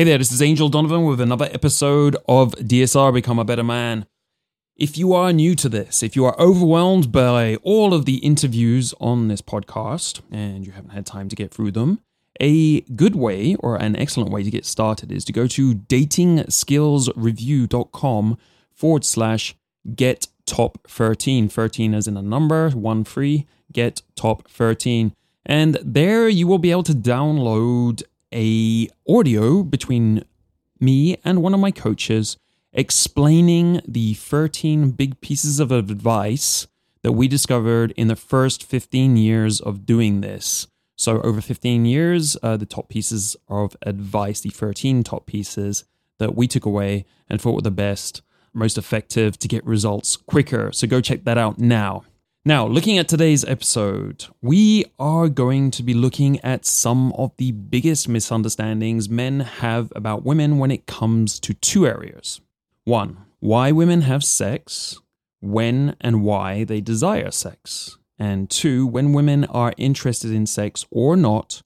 Hey there, this is Angel Donovan with another episode of DSR Become a Better Man. If you are new to this, if you are overwhelmed by all of the interviews on this podcast and you haven't had time to get through them, a good way or an excellent way to get started is to go to datingskillsreview.com forward slash get top 13. 13 as in a number, one free, get top 13. And there you will be able to download a audio between me and one of my coaches explaining the 13 big pieces of advice that we discovered in the first 15 years of doing this. So, over 15 years, uh, the top pieces of advice, the 13 top pieces that we took away and thought were the best, most effective to get results quicker. So, go check that out now. Now, looking at today's episode, we are going to be looking at some of the biggest misunderstandings men have about women when it comes to two areas. One, why women have sex, when and why they desire sex. And two, when women are interested in sex or not,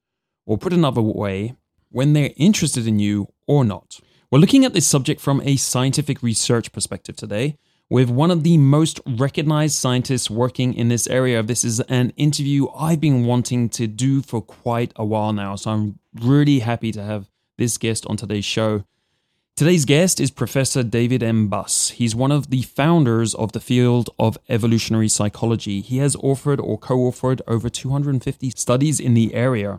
or put another way, when they're interested in you or not. We're looking at this subject from a scientific research perspective today with one of the most recognized scientists working in this area. This is an interview I've been wanting to do for quite a while now, so I'm really happy to have this guest on today's show. Today's guest is Professor David M. Buss. He's one of the founders of the field of evolutionary psychology. He has authored or co authored over 250 studies in the area.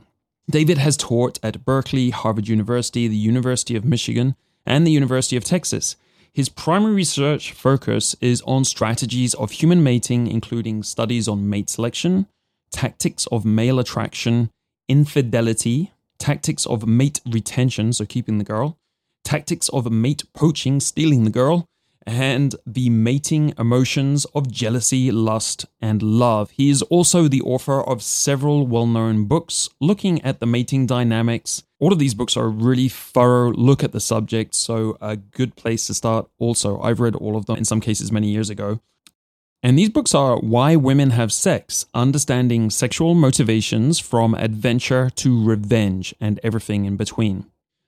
David has taught at Berkeley, Harvard University, the University of Michigan, and the University of Texas. His primary research focus is on strategies of human mating, including studies on mate selection, tactics of male attraction, infidelity, tactics of mate retention, so keeping the girl, tactics of mate poaching, stealing the girl, and the mating emotions of jealousy, lust, and love. He is also the author of several well known books looking at the mating dynamics. All of these books are a really thorough look at the subject, so a good place to start. Also, I've read all of them, in some cases, many years ago. And these books are Why Women Have Sex, Understanding Sexual Motivations from Adventure to Revenge, and Everything in Between.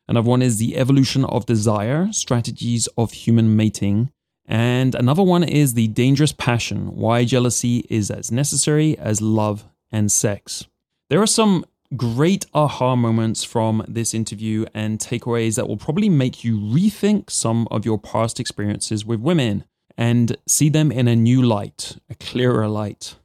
Another one is The Evolution of Desire Strategies of Human Mating. And another one is The Dangerous Passion Why Jealousy is as Necessary as Love and Sex. There are some great aha moments from this interview and takeaways that will probably make you rethink some of your past experiences with women and see them in a new light, a clearer light.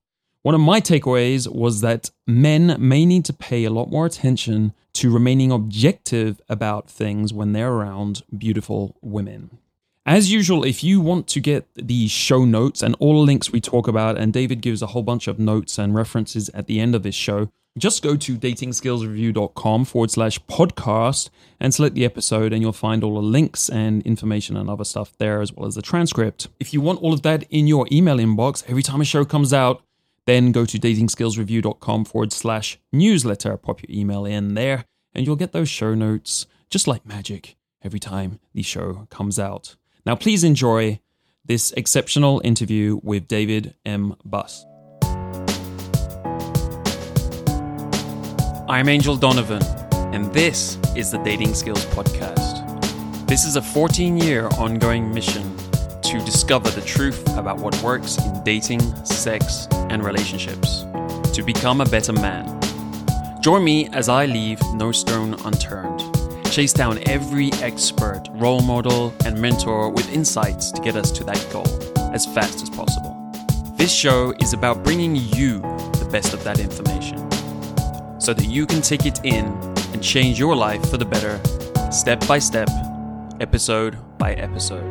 One of my takeaways was that men may need to pay a lot more attention to remaining objective about things when they're around beautiful women. As usual, if you want to get the show notes and all the links we talk about, and David gives a whole bunch of notes and references at the end of this show, just go to datingskillsreview.com forward slash podcast and select the episode, and you'll find all the links and information and other stuff there, as well as the transcript. If you want all of that in your email inbox every time a show comes out, then go to datingskillsreview.com forward slash newsletter. Pop your email in there, and you'll get those show notes just like magic every time the show comes out. Now, please enjoy this exceptional interview with David M. Buss. I'm Angel Donovan, and this is the Dating Skills Podcast. This is a 14 year ongoing mission to discover the truth about what works in dating, sex, and relationships, to become a better man. Join me as I leave no stone unturned, chase down every expert, role model, and mentor with insights to get us to that goal as fast as possible. This show is about bringing you the best of that information so that you can take it in and change your life for the better, step by step, episode by episode.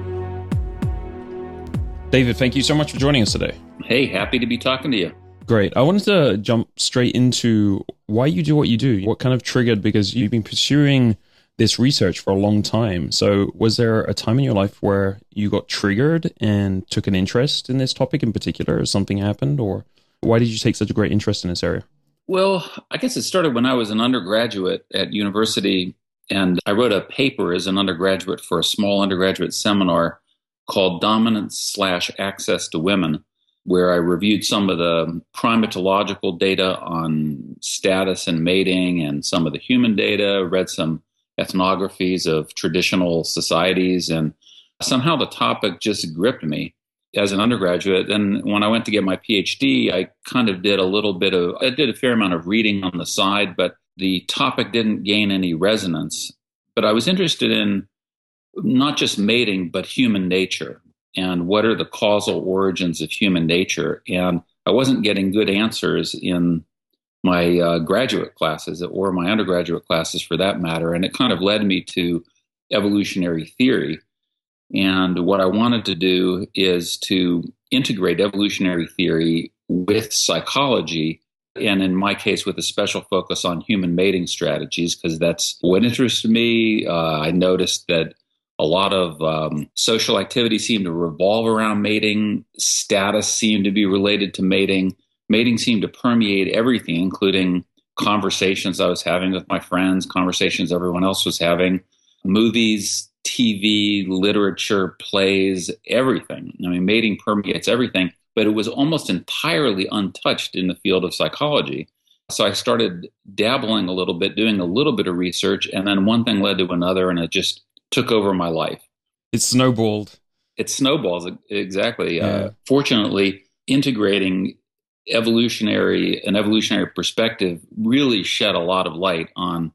David, thank you so much for joining us today. Hey, happy to be talking to you. Great. I wanted to jump straight into why you do what you do. What kind of triggered because you've been pursuing this research for a long time. So, was there a time in your life where you got triggered and took an interest in this topic in particular, or something happened, or why did you take such a great interest in this area? Well, I guess it started when I was an undergraduate at university, and I wrote a paper as an undergraduate for a small undergraduate seminar called Dominance slash Access to Women, where I reviewed some of the primatological data on status and mating and some of the human data, read some ethnographies of traditional societies. And somehow the topic just gripped me as an undergraduate. And when I went to get my PhD, I kind of did a little bit of, I did a fair amount of reading on the side, but the topic didn't gain any resonance. But I was interested in not just mating, but human nature and what are the causal origins of human nature. And I wasn't getting good answers in my uh, graduate classes or my undergraduate classes for that matter. And it kind of led me to evolutionary theory. And what I wanted to do is to integrate evolutionary theory with psychology. And in my case, with a special focus on human mating strategies, because that's what interested me. Uh, I noticed that a lot of um, social activity seemed to revolve around mating, status seemed to be related to mating mating seemed to permeate everything, including conversations I was having with my friends, conversations everyone else was having, movies, TV, literature, plays, everything. I mean, mating permeates everything, but it was almost entirely untouched in the field of psychology. So I started dabbling a little bit, doing a little bit of research, and then one thing led to another, and it just took over my life. It snowballed. It snowballs, exactly. Yeah. Uh, fortunately, integrating evolutionary an evolutionary perspective really shed a lot of light on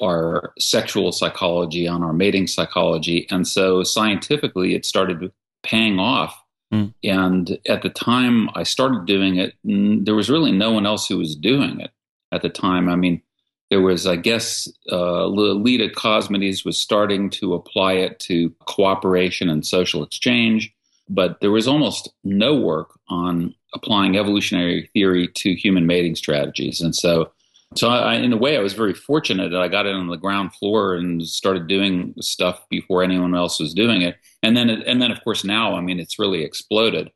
our sexual psychology, on our mating psychology, and so scientifically it started paying off. Mm. And at the time I started doing it, there was really no one else who was doing it at the time. I mean, there was, I guess, uh, Lolita Cosmides was starting to apply it to cooperation and social exchange, but there was almost no work on applying evolutionary theory to human mating strategies. And so, so I, in a way, I was very fortunate that I got in on the ground floor and started doing stuff before anyone else was doing it. And then, and then, of course, now, I mean, it's really exploded,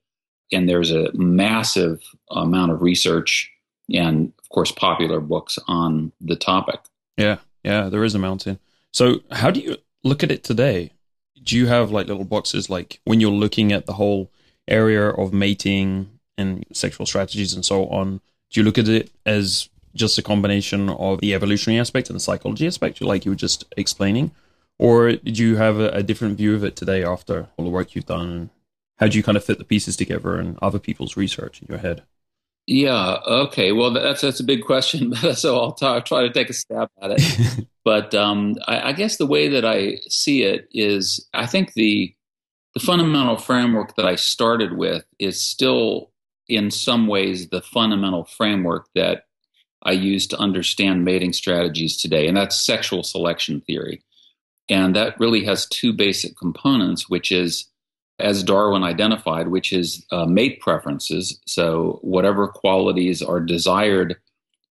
and there's a massive amount of research and, of course, popular books on the topic. Yeah, yeah, there is a mountain. So, how do you look at it today? Do you have like little boxes, like when you're looking at the whole area of mating and sexual strategies and so on, do you look at it as just a combination of the evolutionary aspect and the psychology aspect, like you were just explaining? Or did you have a, a different view of it today after all the work you've done? How do you kind of fit the pieces together and other people's research in your head? Yeah. Okay. Well, that's that's a big question. so I'll try to take a stab at it. but um, I, I, guess the way that I see it is, I think the the fundamental framework that I started with is still in some ways the fundamental framework that I use to understand mating strategies today, and that's sexual selection theory. And that really has two basic components, which is, as Darwin identified, which is uh, mate preferences. So, whatever qualities are desired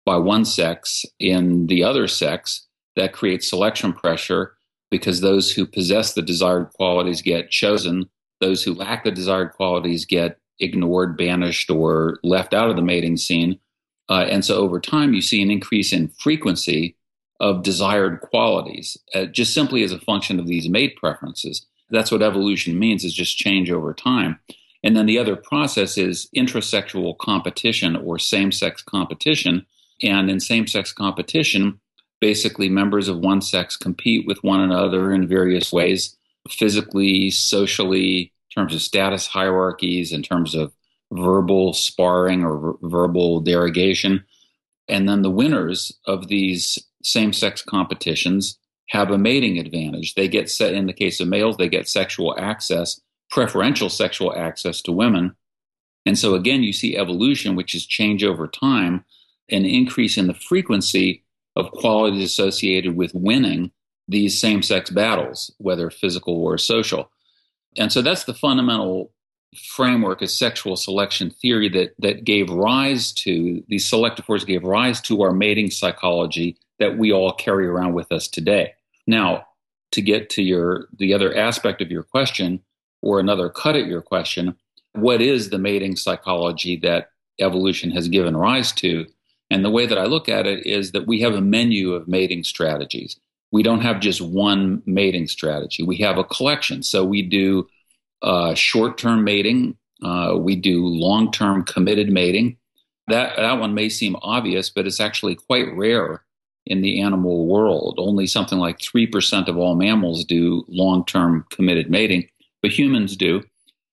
by one sex in the other sex, that creates selection pressure because those who possess the desired qualities get chosen, those who lack the desired qualities get ignored, banished, or left out of the mating scene. Uh, and so over time, you see an increase in frequency of desired qualities, uh, just simply as a function of these mate preferences. That's what evolution means, is just change over time. And then the other process is intrasexual competition or same sex competition. And in same sex competition, basically members of one sex compete with one another in various ways physically, socially, in terms of status hierarchies, in terms of verbal sparring or verbal derogation. And then the winners of these same sex competitions have a mating advantage. They get set, in the case of males, they get sexual access, preferential sexual access to women. And so again, you see evolution, which is change over time, an increase in the frequency of qualities associated with winning these same sex battles, whether physical or social. And so that's the fundamental framework of sexual selection theory that, that gave rise to these selective forces gave rise to our mating psychology that we all carry around with us today. Now, to get to your the other aspect of your question or another cut at your question, what is the mating psychology that evolution has given rise to? And the way that I look at it is that we have a menu of mating strategies we don't have just one mating strategy. We have a collection. So we do uh, short term mating, uh, we do long term committed mating. That, that one may seem obvious, but it's actually quite rare in the animal world. Only something like 3% of all mammals do long term committed mating, but humans do.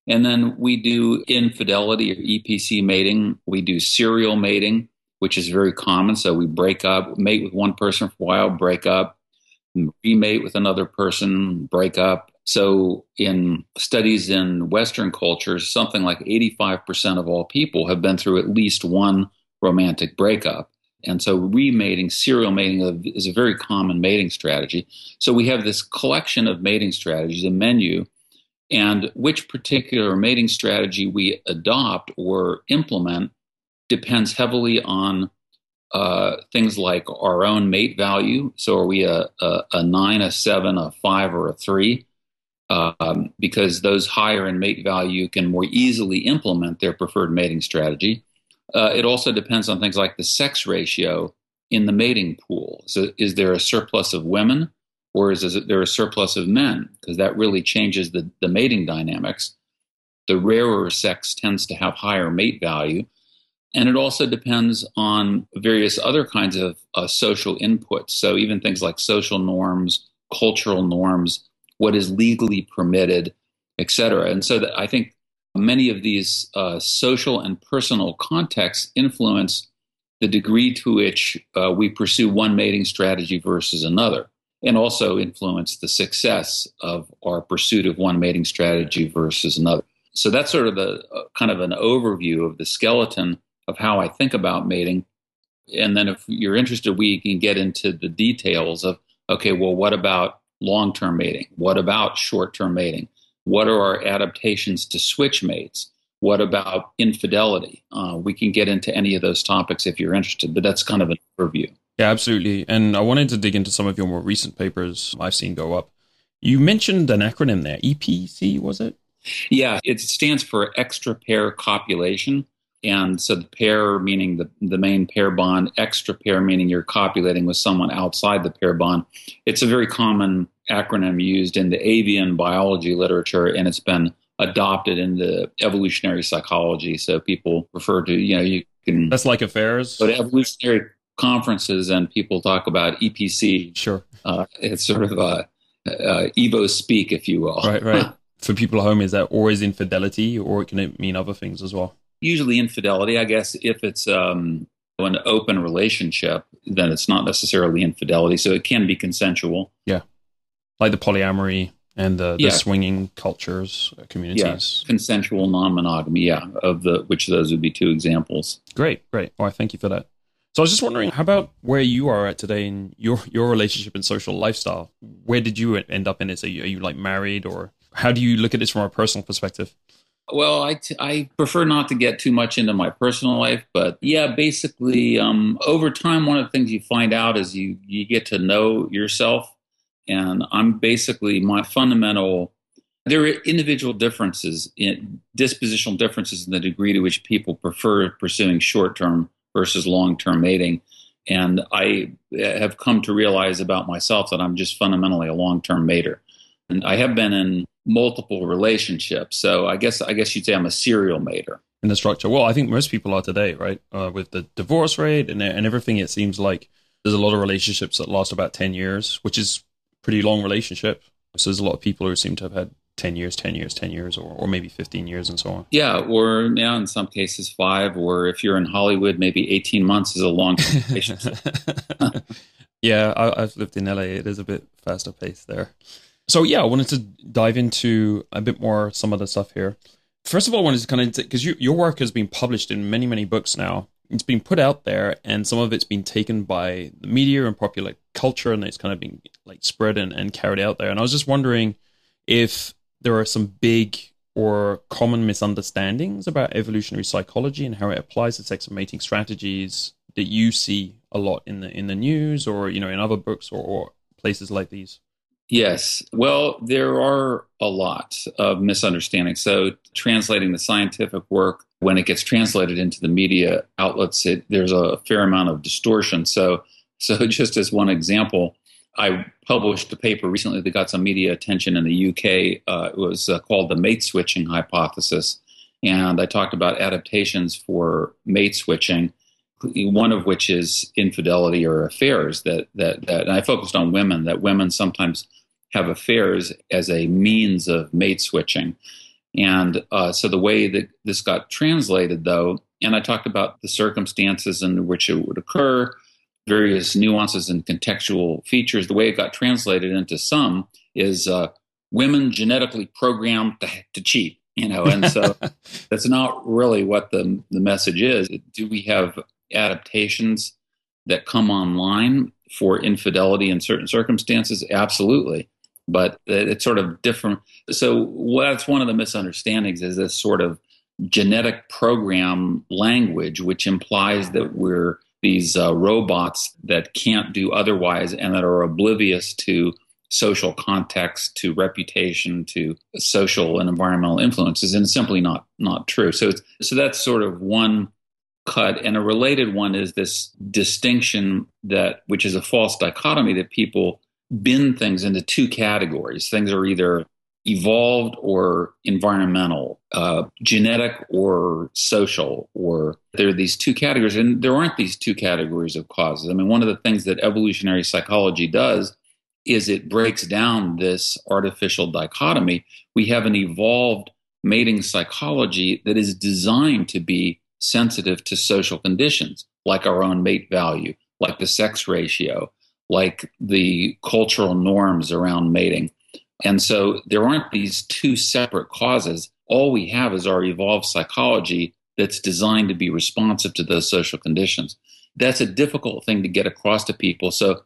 And then we do infidelity or EPC mating. We do serial mating, which is very common. So we break up, mate with one person for a while, break up, remate with another person, break up. So in studies in Western cultures, something like 85% of all people have been through at least one romantic breakup. And so remating, serial mating is a very common mating strategy. So we have this collection of mating strategies, a menu, and which particular mating strategy we adopt or implement depends heavily on uh, things like our own mate value. So are we a, a, a nine, a seven, a five, or a three? Um, because those higher in mate value can more easily implement their preferred mating strategy. Uh, it also depends on things like the sex ratio in the mating pool. So, is there a surplus of women or is, is there a surplus of men? Because that really changes the, the mating dynamics. The rarer sex tends to have higher mate value. And it also depends on various other kinds of uh, social inputs. So, even things like social norms, cultural norms, what is legally permitted, et cetera. And so, that I think many of these uh, social and personal contexts influence the degree to which uh, we pursue one mating strategy versus another, and also influence the success of our pursuit of one mating strategy versus another. So that's sort of the a kind of an overview of the skeleton of how I think about mating. And then if you're interested, we can get into the details of okay, well, what about long term mating? What about short term mating? What are our adaptations to switch mates? What about infidelity? Uh, we can get into any of those topics if you're interested, but that's kind of an overview. Yeah, absolutely. And I wanted to dig into some of your more recent papers I've seen go up. You mentioned an acronym there, EPC, was it? Yeah, it stands for extra pair copulation. And so the pair meaning the, the main pair bond, extra pair meaning you're copulating with someone outside the pair bond. It's a very common acronym used in the avian biology literature, and it's been adopted into evolutionary psychology. So people refer to, you know, you can. That's like affairs. but evolutionary conferences and people talk about EPC. Sure. Uh, it's sort of a, a Evo speak, if you will. Right, right. For people at home, is that always infidelity or it can it mean other things as well? Usually infidelity, I guess, if it's um, an open relationship, then it's not necessarily infidelity. So it can be consensual. Yeah like the polyamory and the, the yeah. swinging cultures uh, communities. Yeah. Consensual non-monogamy, yeah, of the which those would be two examples. Great, great. Well, thank you for that. So I was just wondering, how about where you are at today in your your relationship and social lifestyle? Where did you end up in it? Are you, are you like married, or how do you look at this from a personal perspective? Well, I, t- I prefer not to get too much into my personal life, but yeah, basically, um, over time, one of the things you find out is you you get to know yourself and I'm basically my fundamental. There are individual differences in dispositional differences in the degree to which people prefer pursuing short term versus long term mating. And I have come to realize about myself that I'm just fundamentally a long term mater. And I have been in multiple relationships. So I guess I guess you'd say I'm a serial mater. In the structure. Well, I think most people are today, right? Uh, with the divorce rate and, and everything, it seems like there's a lot of relationships that last about 10 years, which is pretty long relationship. So there's a lot of people who seem to have had 10 years, 10 years, 10 years, or, or maybe 15 years and so on. Yeah, or now in some cases five, or if you're in Hollywood, maybe 18 months is a long relationship. yeah, I, have lived in LA. It is a bit faster paced there. So yeah, I wanted to dive into a bit more some of the stuff here. First of all, I wanted to kind of because you, your work has been published in many many books now, it's been put out there and some of it's been taken by the media and popular culture and it's kind of been like spread and, and carried out there. And i was just wondering if there are some big or common misunderstandings about evolutionary psychology and how it applies to sex and mating strategies that you see a lot in the in the news or you know in other books or, or places like these Yes. Well, there are a lot of misunderstandings. So, translating the scientific work, when it gets translated into the media outlets, it, there's a fair amount of distortion. So, so just as one example, I published a paper recently that got some media attention in the UK. Uh, it was uh, called the mate switching hypothesis. And I talked about adaptations for mate switching one of which is infidelity or affairs. That that that I focused on women. That women sometimes have affairs as a means of mate switching, and uh, so the way that this got translated, though, and I talked about the circumstances in which it would occur, various nuances and contextual features. The way it got translated into some is uh, women genetically programmed to, to cheat you know and so that's not really what the the message is do we have adaptations that come online for infidelity in certain circumstances? Absolutely. But it's sort of different. So that's one of the misunderstandings is this sort of genetic program language which implies that we're these uh, robots that can't do otherwise and that are oblivious to social context to reputation to social and environmental influences and simply not not true. So so that's sort of one cut and a related one is this distinction that which is a false dichotomy that people bin things into two categories. Things are either evolved or environmental uh, genetic or social or there are these two categories. And there aren't these two categories of causes. I mean one of the things that evolutionary psychology does is it breaks down this artificial dichotomy. We have an evolved mating psychology that is designed to be sensitive to social conditions, like our own mate value, like the sex ratio, like the cultural norms around mating. And so there aren't these two separate causes. All we have is our evolved psychology that's designed to be responsive to those social conditions. That's a difficult thing to get across to people. So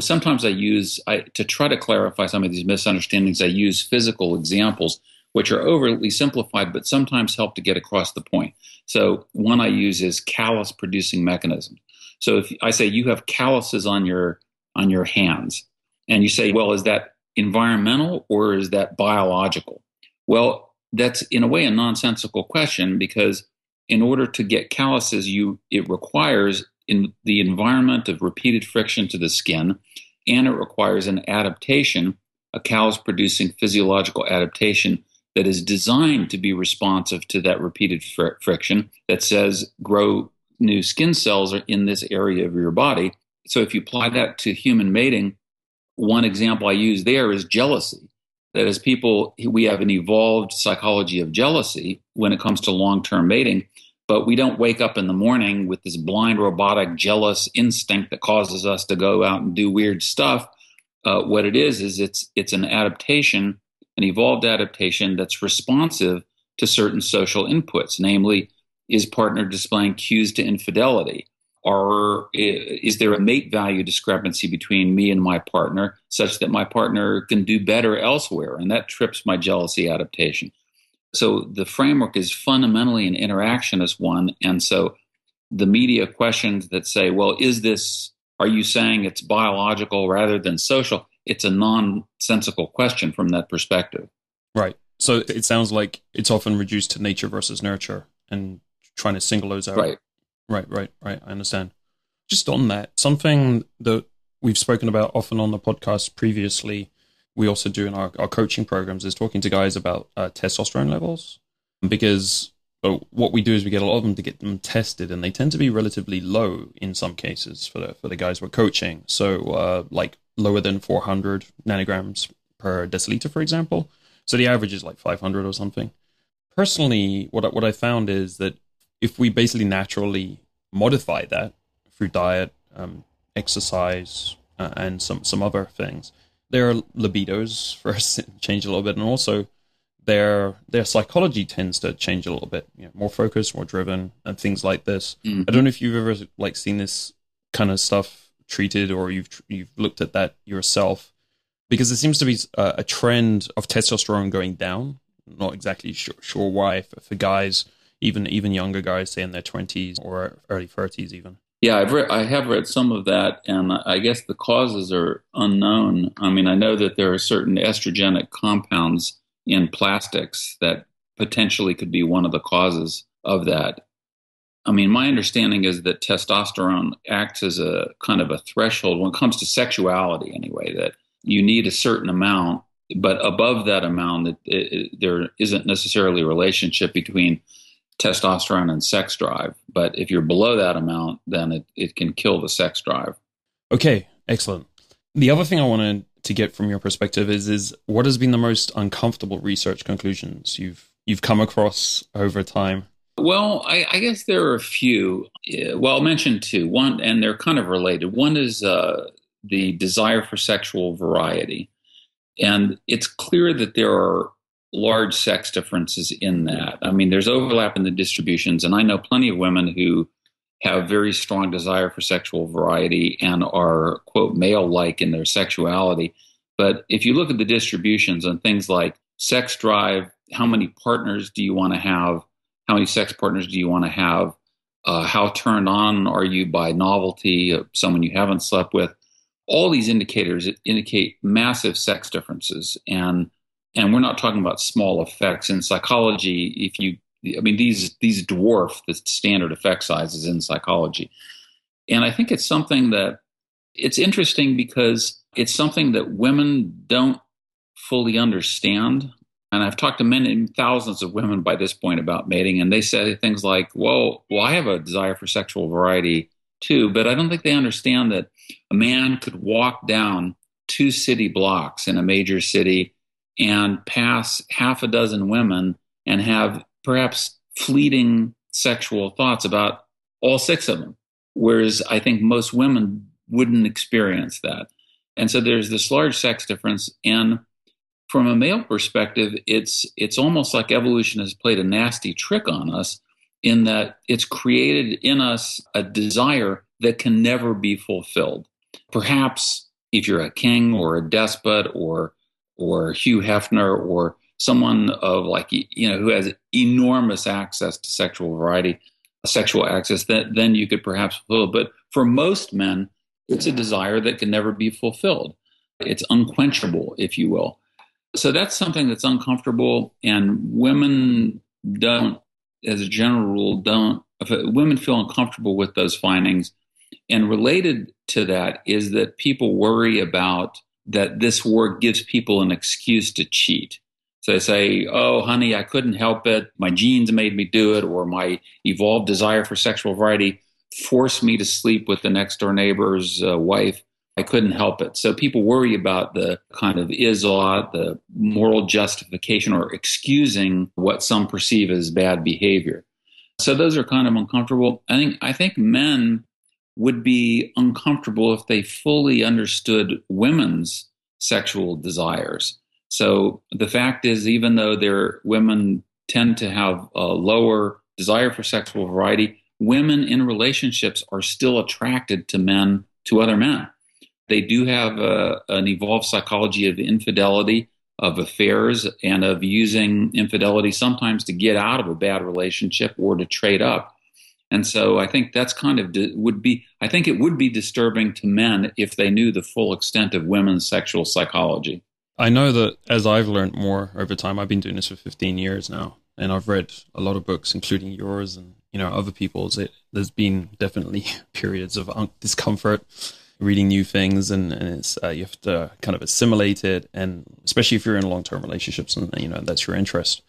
sometimes I use I, to try to clarify some of these misunderstandings. I use physical examples, which are overly simplified, but sometimes help to get across the point. So one I use is callus producing mechanism. So if I say you have calluses on your on your hands, and you say, well, is that environmental or is that biological? Well, that's in a way a nonsensical question because in order to get calluses, you it requires in the environment of repeated friction to the skin, and it requires an adaptation, a callus producing physiological adaptation that is designed to be responsive to that repeated fr- friction that says grow new skin cells in this area of your body. So if you apply that to human mating, one example I use there is jealousy. That as people, we have an evolved psychology of jealousy when it comes to long term mating but we don't wake up in the morning with this blind robotic jealous instinct that causes us to go out and do weird stuff uh, what it is is it's it's an adaptation an evolved adaptation that's responsive to certain social inputs namely is partner displaying cues to infidelity or is there a mate value discrepancy between me and my partner such that my partner can do better elsewhere and that trips my jealousy adaptation so the framework is fundamentally an interactionist one. And so the media questions that say, well, is this, are you saying it's biological rather than social? It's a nonsensical question from that perspective. Right. So it sounds like it's often reduced to nature versus nurture and trying to single those out. Right. Right, right, right. I understand. Just on that, something that we've spoken about often on the podcast previously we also do in our, our coaching programs is talking to guys about uh, testosterone levels because uh, what we do is we get a lot of them to get them tested and they tend to be relatively low in some cases for the, for the guys we're coaching so uh, like lower than 400 nanograms per deciliter for example so the average is like 500 or something personally what I, what I found is that if we basically naturally modify that through diet um, exercise uh, and some some other things their libidos first change a little bit, and also their their psychology tends to change a little bit. You know, more focused, more driven, and things like this. Mm-hmm. I don't know if you've ever like seen this kind of stuff treated, or you've you've looked at that yourself, because there seems to be a, a trend of testosterone going down. Not exactly sure, sure why for, for guys, even even younger guys, say in their twenties or early thirties, even. Yeah, I've I have read some of that, and I guess the causes are unknown. I mean, I know that there are certain estrogenic compounds in plastics that potentially could be one of the causes of that. I mean, my understanding is that testosterone acts as a kind of a threshold when it comes to sexuality, anyway, that you need a certain amount, but above that amount, it, it, there isn't necessarily a relationship between testosterone and sex drive. But if you're below that amount, then it, it can kill the sex drive. Okay, excellent. The other thing I wanted to get from your perspective is is what has been the most uncomfortable research conclusions you've you've come across over time? Well, I, I guess there are a few. Well, I'll mention two. One, and they're kind of related. One is uh, the desire for sexual variety. And it's clear that there are large sex differences in that. I mean, there's overlap in the distributions, and I know plenty of women who have very strong desire for sexual variety and are, quote, male like in their sexuality. But if you look at the distributions on things like sex drive, how many partners do you want to have? How many sex partners do you want to have? Uh, how turned on are you by novelty of someone you haven't slept with? All these indicators indicate massive sex differences. And and we're not talking about small effects in psychology. If you I mean, these these dwarf the standard effect sizes in psychology, and I think it's something that it's interesting because it's something that women don't fully understand. And I've talked to many thousands of women by this point about mating, and they say things like, "Well, well, I have a desire for sexual variety too, but I don't think they understand that a man could walk down two city blocks in a major city and pass half a dozen women and have perhaps fleeting sexual thoughts about all six of them. Whereas I think most women wouldn't experience that. And so there's this large sex difference. And from a male perspective, it's it's almost like evolution has played a nasty trick on us in that it's created in us a desire that can never be fulfilled. Perhaps if you're a king or a despot or or Hugh Hefner or someone of like you know who has enormous access to sexual variety sexual access then then you could perhaps fulfill but for most men it's a desire that can never be fulfilled. It's unquenchable if you will so that's something that's uncomfortable and women don't as a general rule don't women feel uncomfortable with those findings and related to that is that people worry about that this work gives people an excuse to cheat so they say, oh, honey, I couldn't help it. My genes made me do it, or my evolved desire for sexual variety forced me to sleep with the next door neighbor's uh, wife. I couldn't help it. So people worry about the kind of is-ought, the moral justification or excusing what some perceive as bad behavior. So those are kind of uncomfortable. I think I think men would be uncomfortable if they fully understood women's sexual desires. So the fact is, even though their women tend to have a lower desire for sexual variety, women in relationships are still attracted to men, to other men. They do have a, an evolved psychology of infidelity, of affairs, and of using infidelity sometimes to get out of a bad relationship or to trade up. And so I think that's kind of would be I think it would be disturbing to men if they knew the full extent of women's sexual psychology. I know that as I've learned more over time, I've been doing this for 15 years now, and I've read a lot of books, including yours and you know other people's. It, there's been definitely periods of discomfort reading new things, and, and it's uh, you have to kind of assimilate it, and especially if you're in long-term relationships and you know that's your interest.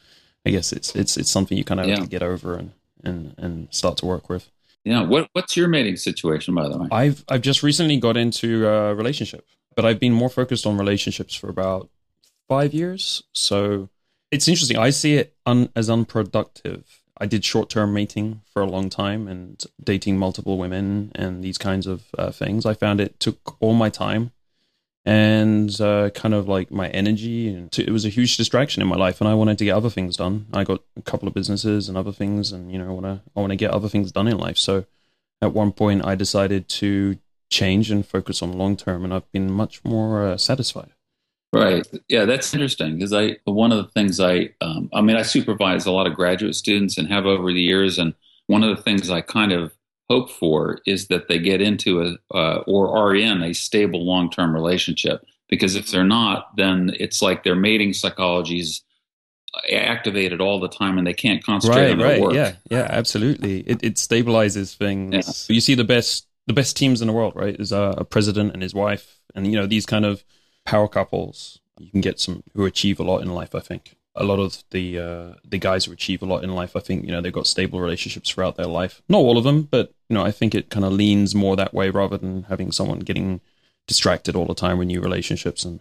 I guess it's it's it's something you kind of yeah. have to get over and and and start to work with. Yeah. What what's your mating situation, by the way? I've I've just recently got into a relationship but I've been more focused on relationships for about five years. So it's interesting. I see it un- as unproductive. I did short term mating for a long time and dating multiple women and these kinds of uh, things. I found it took all my time and uh, kind of like my energy. And it was a huge distraction in my life, and I wanted to get other things done. I got a couple of businesses and other things, and you know, I want to I want to get other things done in life. So at one point, I decided to change and focus on long term, and I've been much more uh, satisfied. Right. Yeah, that's interesting because I one of the things I um, I mean I supervise a lot of graduate students and have over the years, and one of the things I kind of hope for is that they get into a uh, or are in a stable long term relationship because if they're not, then it's like their mating psychologies activated all the time and they can't concentrate right, on their right. work. Yeah, yeah, absolutely. It, it stabilizes things. Yeah. You see the best the best teams in the world, right? Is a, a president and his wife, and you know these kind of power couples. You can get some who achieve a lot in life. I think. a lot of the uh, the guys who achieve a lot in life, I think you know they've got stable relationships throughout their life. Not all of them, but you know I think it kind of leans more that way rather than having someone getting distracted all the time with new relationships and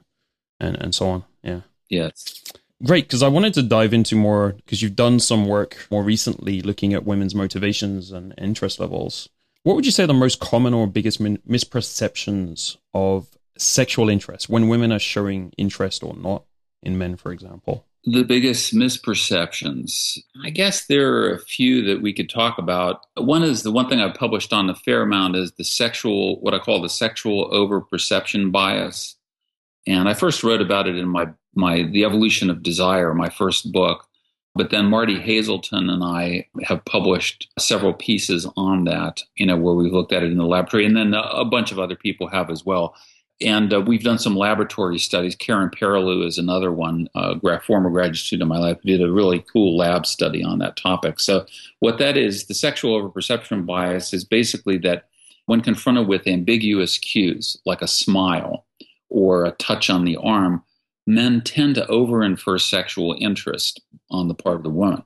and and so on. Yeah. Yes. Great, because I wanted to dive into more because you've done some work more recently looking at women's motivations and interest levels. What would you say the most common or biggest min- misperceptions of sexual interest when women are showing interest or not in men, for example? The biggest misperceptions. I guess there are a few that we could talk about. One is the one thing I've published on a fair amount is the sexual, what I call the sexual overperception bias. And I first wrote about it in my, my The Evolution of Desire, my first book. But then Martie Haselton and I have published several pieces on that, you know, where we've looked at it in the laboratory. And then a bunch of other people have as well. And uh, we've done some laboratory studies. Carin Perilloux is another one, uh, former graduate student of my life, did a really cool lab study on that topic. So, what that is, the sexual overperception bias is basically that when confronted with ambiguous cues, like a smile or a touch on the arm, men tend to overinfer sexual interest on the part of the woman.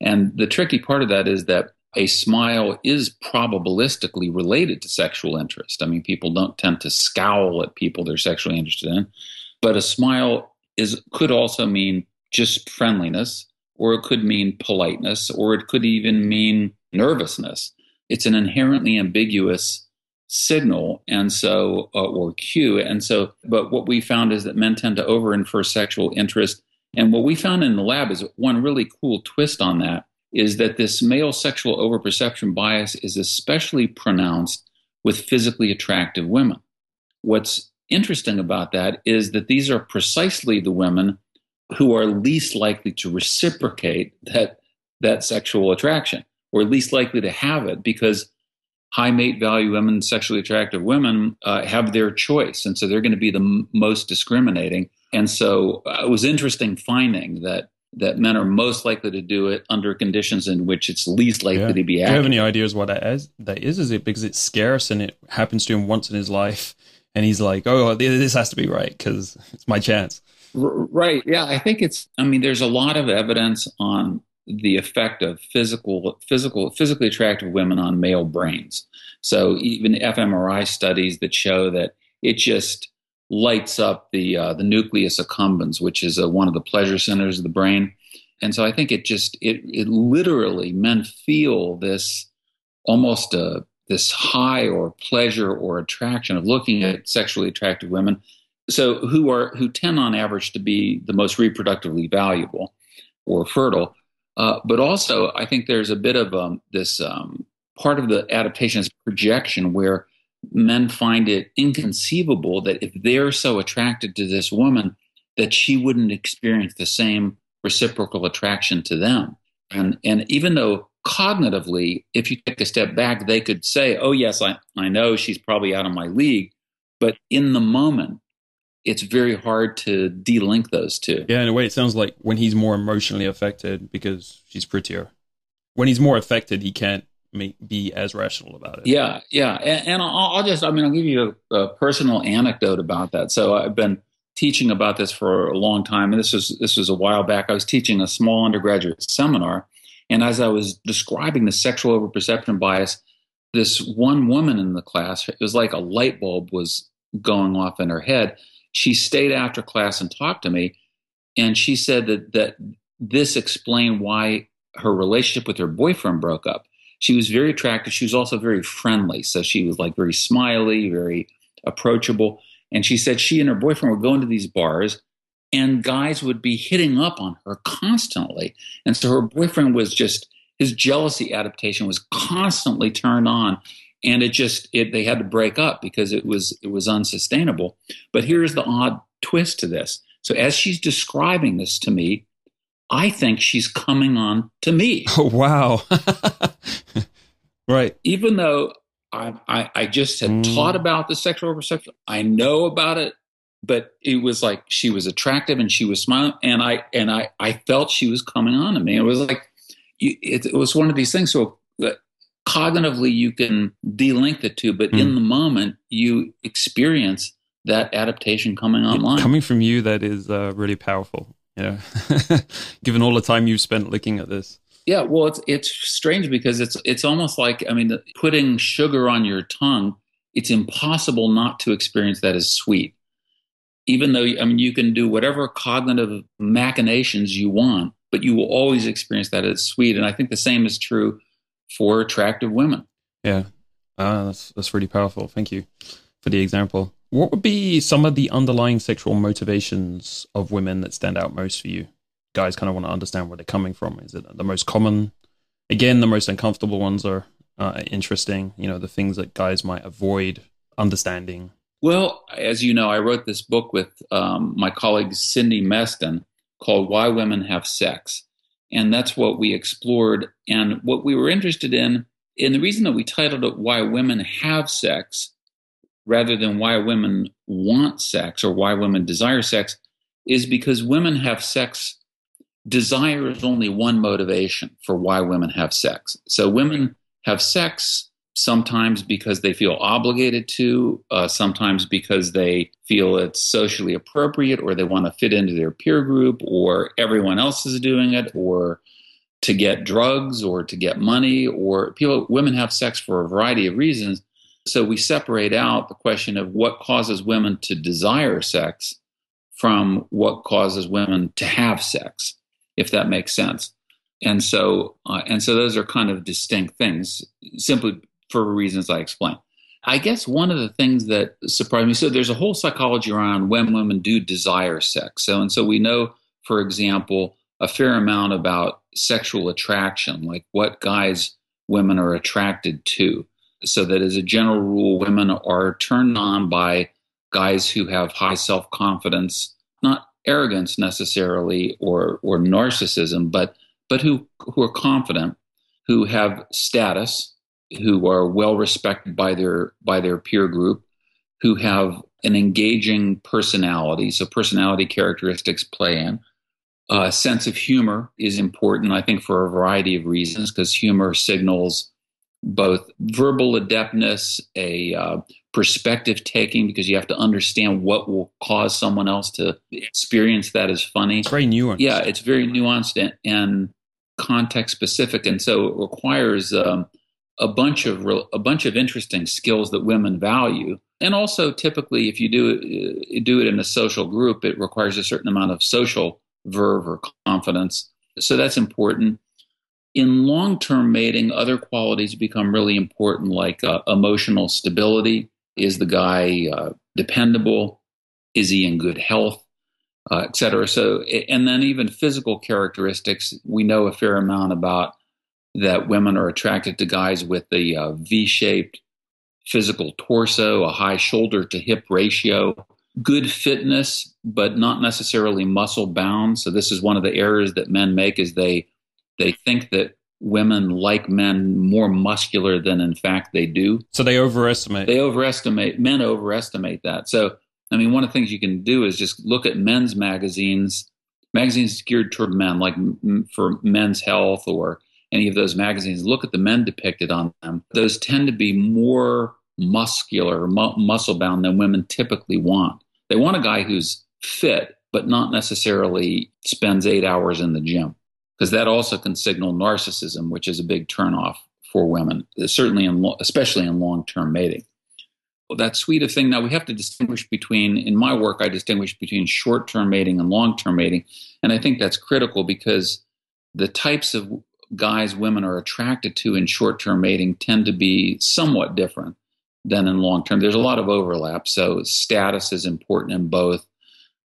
And the tricky part of that is that a smile is probabilistically related to sexual interest. I mean, people don't tend to scowl at people they're sexually interested in, but a smile is could also mean just friendliness, or it could mean politeness, or it could even mean nervousness. It's an inherently ambiguous signal, and so uh, or cue, and so. But what we found is that men tend to overinfer sexual interest, and what we found in the lab is one really cool twist on that is that this male sexual overperception bias is especially pronounced with physically attractive women. What's interesting about that is that these are precisely the women who are least likely to reciprocate that, that sexual attraction, or least likely to have it because high mate value women, sexually attractive women uh, have their choice. And so they're going to be the m- most discriminating. And so uh, it was interesting finding that that men are most likely to do it under conditions in which it's least likely yeah. to be. Accurate. Do you have any ideas what that is? That is, is it because it's scarce and it happens to him once in his life, and he's like, "Oh, this has to be right because it's my chance." Right. Yeah, I think it's. I mean, there's a lot of evidence on the effect of physical, physical, physically attractive women on male brains. So even fMRI studies that show that it just lights up the uh, the nucleus accumbens, which is uh, one of the pleasure centers of the brain. And so I think it just it it literally men feel this almost a uh, this high or pleasure or attraction of looking at sexually attractive women. So who are who tend on average to be the most reproductively valuable or fertile. Uh, but also, I think there's a bit of um, this um, part of the adaptation is projection where men find it inconceivable that if they're so attracted to this woman, that she wouldn't experience the same reciprocal attraction to them. And, and even though cognitively, if you take a step back, they could say, oh, yes, I, I know she's probably out of my league. But in the moment, it's very hard to delink those two. Yeah, in a way, it sounds like when he's more emotionally affected because she's prettier. When he's more affected, he can't make, be as rational about it. Yeah, yeah, and, and I'll, I'll, just I mean I'll give you a, a, personal anecdote about that. So I've been teaching about this for a long time, and this was this was a while back. I was teaching a small undergraduate seminar, and as I was describing the sexual overperception bias, this one woman in the class, it was like a light bulb was going off in her head. She stayed after class and talked to me, and she said that that this explained why her relationship with her boyfriend broke up she was very attractive. She was also very friendly. So she was like very smiley, very approachable. And she said she and her boyfriend would go into these bars and guys would be hitting up on her constantly. And so her boyfriend was just, his jealousy adaptation was constantly turned on. And it just, it, they had to break up because it was, it was unsustainable. But here's the odd twist to this. So as she's describing this to me, I think she's coming on to me. Oh, wow. right. Even though I, I, I just had mm. taught about the sexual perception, I know about it, but it was like she was attractive and she was smiling, and I and I I felt she was coming on to me. It was like it, it was one of these things. So cognitively, you can delink the two, but mm. in the moment, you experience that adaptation coming online. Coming from you, that is uh, really powerful Yeah. Given all the time you've spent looking at this. Yeah, well, it's it's strange because it's it's almost like I mean, putting sugar on your tongue. It's impossible not to experience that as sweet, even though I mean you can do whatever cognitive machinations you want, but you will always experience that as sweet. And I think the same is true for attractive women. Yeah, uh, that's that's really powerful. Thank you for the example. What would be some of the underlying sexual motivations of women that stand out most for you? Guys kind of want to understand where they're coming from. Is it the most common? Again, the most uncomfortable ones are uh, interesting. You know, the things that guys might avoid understanding. Well, as you know, I wrote this book with um, my colleague Cindy Meston called Why Women Have Sex. And that's what we explored. And what we were interested in, and the reason that we titled it Why Women Have Sex rather than why women want sex or why women desire sex is because women have sex. Desire is only one motivation for why women have sex. So women have sex sometimes because they feel obligated to, uh, sometimes because they feel it's socially appropriate or they want to fit into their peer group or everyone else is doing it or to get drugs or to get money or people women have sex for a variety of reasons so we separate out the question of what causes women to desire sex from what causes women to have sex, if that makes sense. And so, uh, and so those are kind of distinct things, simply for reasons I explained. I guess one of the things that surprised me, so there's a whole psychology around when women do desire sex. So, and so we know, for example, a fair amount about sexual attraction, like what guys women are attracted to so that as a general rule, women are turned on by guys who have high self confidence, not arrogance necessarily or or narcissism, but but who who are confident, who have status, who are well respected by their by their peer group, who have an engaging personality. So personality characteristics play in. A uh, sense of humor is important, I think, for a variety of reasons, because humor signals both verbal adeptness, a uh, perspective taking, because you have to understand what will cause someone else to experience that as funny. It's very nuanced. Yeah, it's very nuanced and, and context specific, and so it requires um, a bunch of real, a bunch of interesting skills that women value. And also, typically, if you do it, uh, do it in a social group, it requires a certain amount of social verve or confidence. So that's important in long term mating, other qualities become really important, like uh, emotional stability. Is the guy uh, dependable? Is he in good health? Uh, et cetera. So, and then even physical characteristics, we know a fair amount about that women are attracted to guys with a uh, V shaped physical torso, a high shoulder to hip ratio, good fitness, but not necessarily muscle bound. So, this is one of the errors that men make is they they think that women like men more muscular than in fact they do. So they overestimate. They overestimate. Men overestimate that. So I mean, one of the things you can do is just look at men's magazines, magazines geared toward men, like m- for Men's Health or any of those magazines. Look at the men depicted on them. Those tend to be more muscular, mu- muscle bound than women typically want. They want a guy who's fit, but not necessarily spends eight hours in the gym because that also can signal narcissism, which is a big turnoff for women, certainly in especially in long-term mating. Well, that suite of thing. Now we have to distinguish between. In my work, I distinguish between short-term mating and long-term mating, and I think that's critical because the types of guys women are attracted to in short-term mating tend to be somewhat different than in long-term. There's a lot of overlap, so status is important in both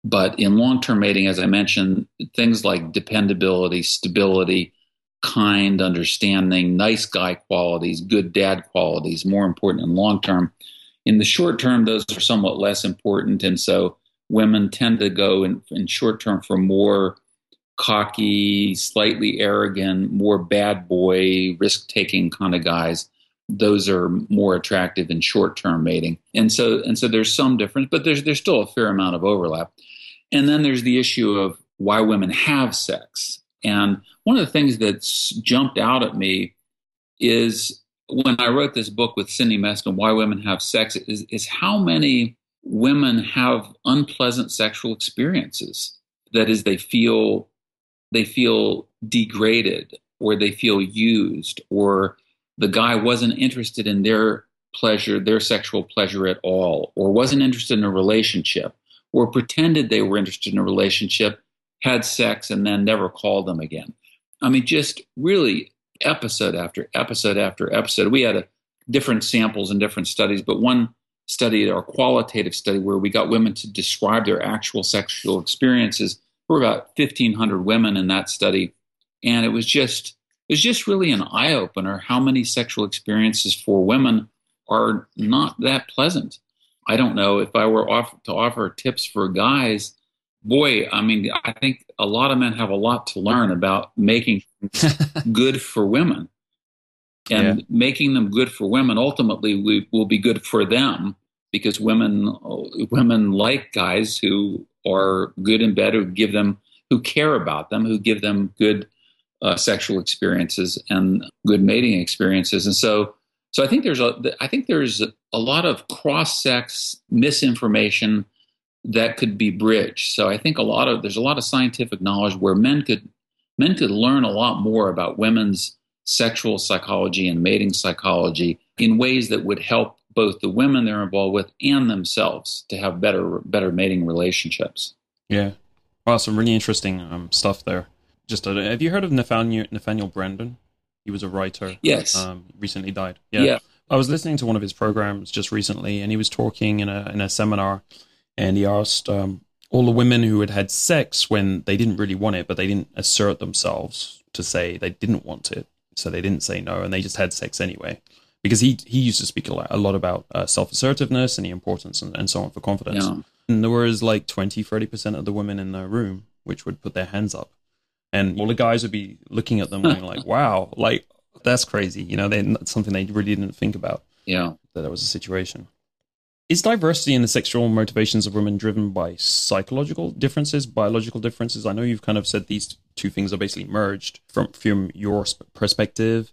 but in long term mating, as I mentioned, things like dependability, stability, kind, understanding, nice guy qualities, good dad qualities, more important in long term. In the short term, those are somewhat less important. And so women tend to go in, in short term for more cocky, slightly arrogant, more bad boy, risk taking kind of guys. Those are more attractive in short term mating. And so and so there's some difference, but there's there's still a fair amount of overlap. And then there's the issue of why women have sex. And one of the things that's jumped out at me is when I wrote this book with Cindy Meston, Why Women Have Sex, is, is how many women have unpleasant sexual experiences. That is, they feel they feel degraded or they feel used or the guy wasn't interested in their pleasure, their sexual pleasure at all, or wasn't interested in a relationship, or pretended they were interested in a relationship, had sex, and then never called them again. I mean, just really episode after episode after episode. We had a, different samples and different studies, but one study, our qualitative study, where we got women to describe their actual sexual experiences. There were about 1,500 women in that study, and it was just it was just really an eye opener how many sexual experiences for women are not that pleasant. I don't know if I were off to offer tips for guys. Boy, I mean, I think a lot of men have a lot to learn about making good for women, and yeah. making them good for women. Ultimately, we will be good for them because women women like guys who are good in bed, who give them, who care about them, who give them good uh, sexual experiences and good mating experiences, and so so I think there's a I think there's a lot of cross sex misinformation that could be bridged. So I think a lot of there's a lot of scientific knowledge where men could men could learn a lot more about women's sexual psychology and mating psychology in ways that would help both the women they're involved with and themselves to have better better mating relationships. Yeah, wow, some really interesting um, stuff there. Just uh, have you heard of Nathaniel Nathaniel Branden? He was a writer. Yes. Um, recently died. Yeah. yeah. I was listening to one of his programs just recently, and he was talking in a in a seminar, and he asked um, all the women who had had sex when they didn't really want it, but they didn't assert themselves to say they didn't want it, so they didn't say no, and they just had sex anyway. Because he he used to speak a lot, a lot about uh, self assertiveness and the importance and, and, so on for confidence. Yeah. And there was like 20, 30 percent of the women in the room which would put their hands up and all the guys would be looking at them going like, "Wow, like that's crazy." You know, they something they really didn't think about. Yeah, that that was a situation. Is diversity in the sexual motivations of women driven by psychological differences, biological differences? I know you've kind of said these two things are basically merged from from your perspective.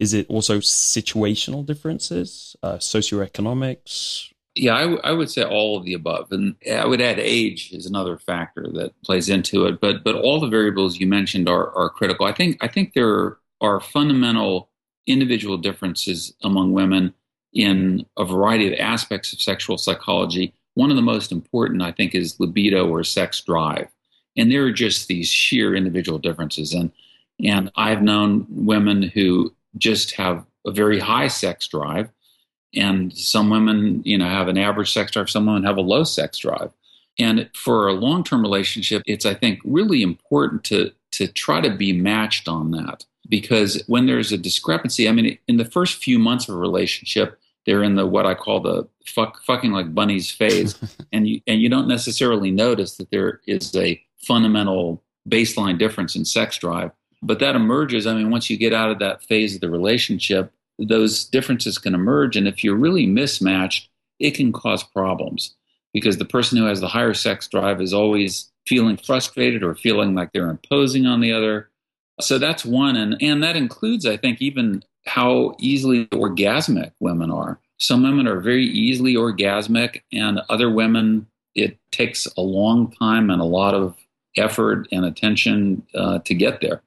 Is it also situational differences, uh, socioeconomics, yeah, I, w- I would say all of the above, and I would add age is another factor that plays into it. But but all the variables you mentioned are are critical. I think I think there are fundamental individual differences among women in a variety of aspects of sexual psychology. One of the most important, I think, is libido or sex drive, and there are just these sheer individual differences. And and I've known women who just have a very high sex drive and some women, you know, have an average sex drive, some women have a low sex drive. And for a long term relationship, it's, I think, really important to, to try to be matched on that. Because when there's a discrepancy, I mean, in the first few months of a relationship, they're in the what I call the fuck, fucking like bunnies phase, and you and you don't necessarily notice that there is a fundamental baseline difference in sex drive. But that emerges. I mean, once you get out of that phase of the relationship, those differences can emerge. And if you're really mismatched, it can cause problems because the person who has the higher sex drive is always feeling frustrated or feeling like they're imposing on the other. So that's one. And, and that includes, I think, even how easily orgasmic women are. Some women are very easily orgasmic, and other women, it takes a long time and a lot of effort and attention uh, to get there.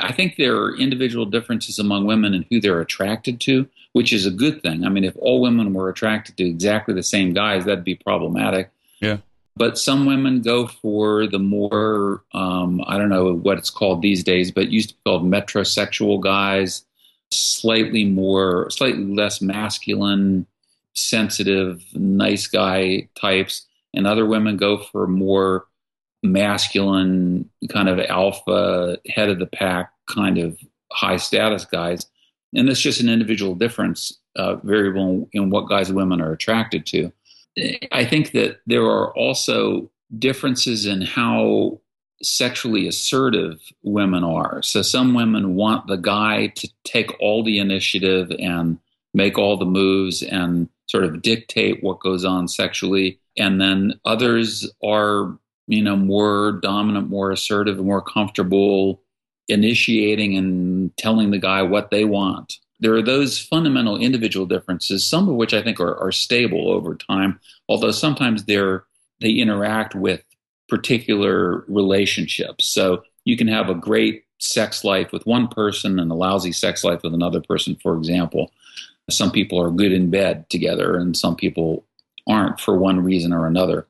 I think there are individual differences among women and who they're attracted to, which is a good thing. I mean, if all women were attracted to exactly the same guys, that'd be problematic. Yeah. But some women go for the more, um, I don't know what it's called these days, but used to be called metrosexual guys, slightly more, slightly less masculine, sensitive, nice guy types. And other women go for more masculine, kind of alpha, head of the pack, kind of high status guys. And that's just an individual difference, uh, variable in what guys and women are attracted to. I think that there are also differences in how sexually assertive women are. So some women want the guy to take all the initiative and make all the moves and sort of dictate what goes on sexually. And then others are you know, more dominant, more assertive, more comfortable initiating and telling the guy what they want. There are those fundamental individual differences, some of which I think are, are stable over time, although sometimes they're they interact with particular relationships. So you can have a great sex life with one person and a lousy sex life with another person, for example. Some people are good in bed together, and some people aren't for one reason or another.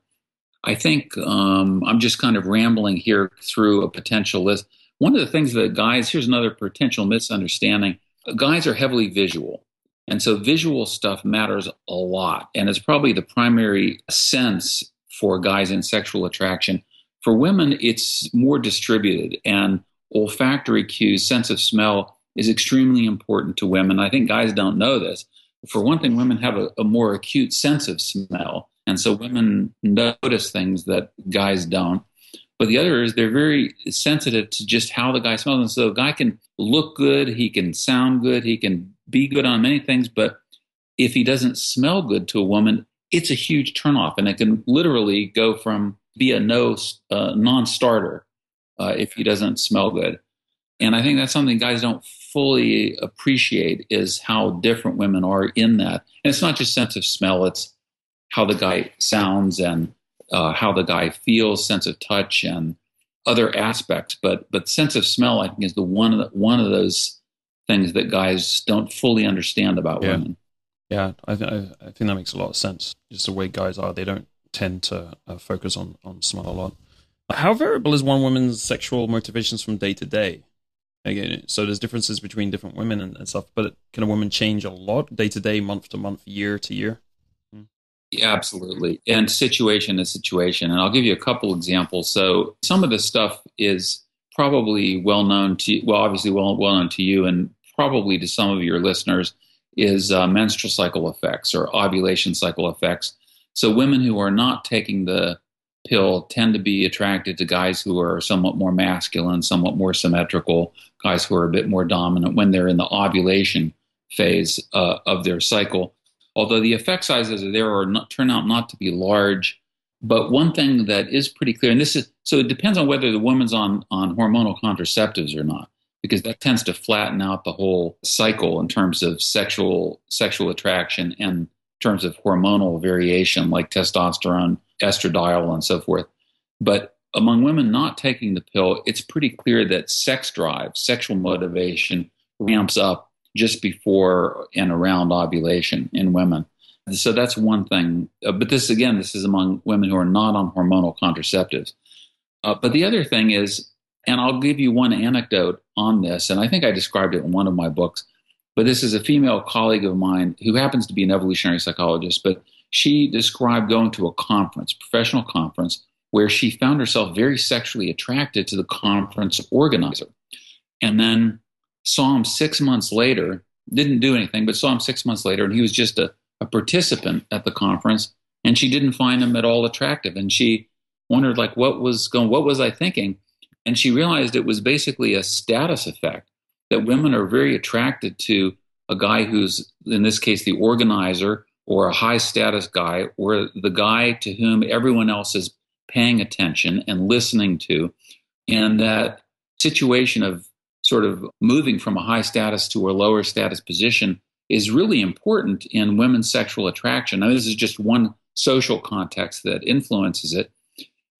I think um, I'm just kind of rambling here through a potential list. One of the things that guys, here's another potential misunderstanding guys are heavily visual. And so visual stuff matters a lot. And it's probably the primary sense for guys in sexual attraction. For women, it's more distributed. And olfactory cues, sense of smell, is extremely important to women. I think guys don't know this. For one thing, women have a, a more acute sense of smell. And so women notice things that guys don't. But the other is they're very sensitive to just how the guy smells. And so a guy can look good, he can sound good, he can be good on many things, but if he doesn't smell good to a woman, it's a huge turnoff, and it can literally go from be a no uh, non-starter uh, if he doesn't smell good. And I think that's something guys don't fully appreciate is how different women are in that. And it's not just sense of smell; it's how the guy sounds and uh, how the guy feels, sense of touch, and other aspects. But but sense of smell, I think, is the one of the, one of those things that guys don't fully understand about yeah. women. Yeah, I, th- I think that makes a lot of sense. Just the way guys are, they don't tend to uh, focus on on smell a lot. How variable is one woman's sexual motivations from day to day? Again, so there's differences between different women and, and stuff, but can a woman change a lot day to day, month to month, year to year? Absolutely. And situation is situation. And I'll give you a couple examples. So some of this stuff is probably well known to well, obviously well well known to you and probably to some of your listeners is uh, menstrual cycle effects or ovulation cycle effects. So women who are not taking the pill tend to be attracted to guys who are somewhat more masculine, somewhat more symmetrical, guys who are a bit more dominant when they're in the ovulation phase uh, of their cycle although the effect sizes are there or not, turn out not to be large. But one thing that is pretty clear, and this is so it depends on whether the woman's on, on hormonal contraceptives or not, because that tends to flatten out the whole cycle in terms of sexual sexual attraction and terms of hormonal variation like testosterone, estradiol, and so forth. But among women not taking the pill, it's pretty clear that sex drive, sexual motivation ramps up just before and around ovulation in women. So that's one thing. Uh, but this, again, this is among women who are not on hormonal contraceptives. Uh, but the other thing is, and I'll give you one anecdote on this, and I think I described it in one of my books, but this is a female colleague of mine who happens to be an evolutionary psychologist, but she described going to a conference, professional conference, where she found herself very sexually attracted to the conference organizer. And then saw him six months later, didn't do anything, but saw him six months later, and he was just a, a participant at the conference, and she didn't find him at all attractive. And she wondered, like, what was going, what was I thinking? And she realized it was basically a status effect that women are very attracted to a guy who's, in this case, the organizer or a high status guy or the guy to whom everyone else is paying attention and listening to. And that situation of sort of moving from a high status to a lower status position is really important in women's sexual attraction. Now, this is just one social context that influences it.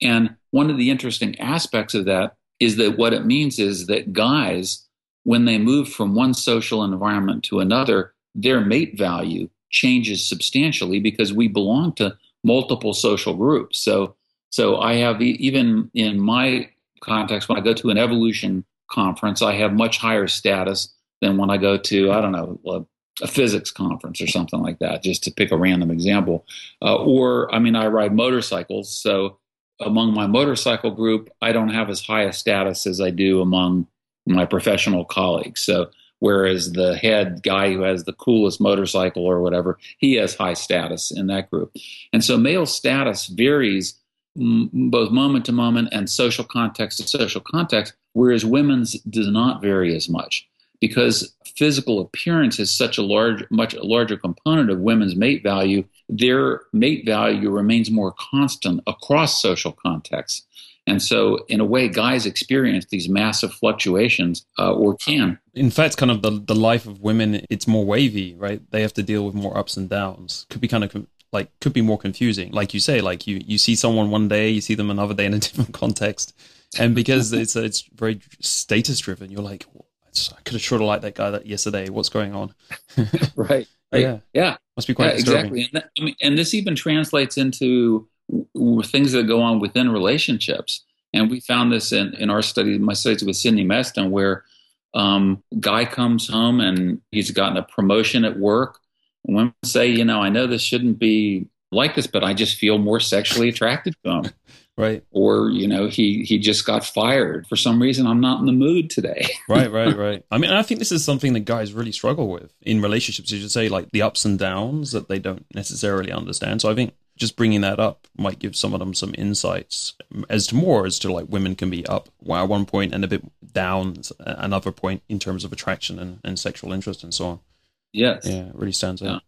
And one of the interesting aspects of that is that what it means is that guys, when they move from one social environment to another, their mate value changes substantially because we belong to multiple social groups. So, so I have even in my context when I go to an evolution conference, I have much higher status than when I go to, I don't know, a, a physics conference or something like that, just to pick a random example. Uh, or, I mean, I ride motorcycles. So among my motorcycle group, I don't have as high a status as I do among my professional colleagues. So, whereas the head guy who has the coolest motorcycle or whatever, he has high status in that group. And so, male status varies both moment to moment and social context to social context, whereas women's does not vary as much because physical appearance is such a large, much larger component of women's mate value. Their mate value remains more constant across social contexts. And so, in a way, guys experience these massive fluctuations, uh, or can. In fact, kind of the the life of women, it's more wavy, right? They have to deal with more ups and downs. Could be kind of like could be more confusing. Like you say, like you you see someone one day, you see them another day in a different context, and because it's it's very status driven, you're like, I could have sure liked that guy that yesterday. What's going on? right. Right. Yeah. Yeah. Must be quite yeah, exactly. And, that, I mean, and this even translates into w- things that go on within relationships. And we found this in, in our study, my studies with Cindy Meston, where um, guy comes home and he's gotten a promotion at work. Women say, you know, I know this shouldn't be like this, but I just feel more sexually attracted to him. right. Or, you know, he he just got fired. For some reason I'm not in the mood today. right, right, right. I mean, I think this is something that guys really struggle with in relationships. You should say like the ups and downs that they don't necessarily understand. So I think just bringing that up might give some of them some insights as to more as to like women can be up at one point and a bit down another point in terms of attraction and, and sexual interest and so on. Yes. Yeah, it really stands out.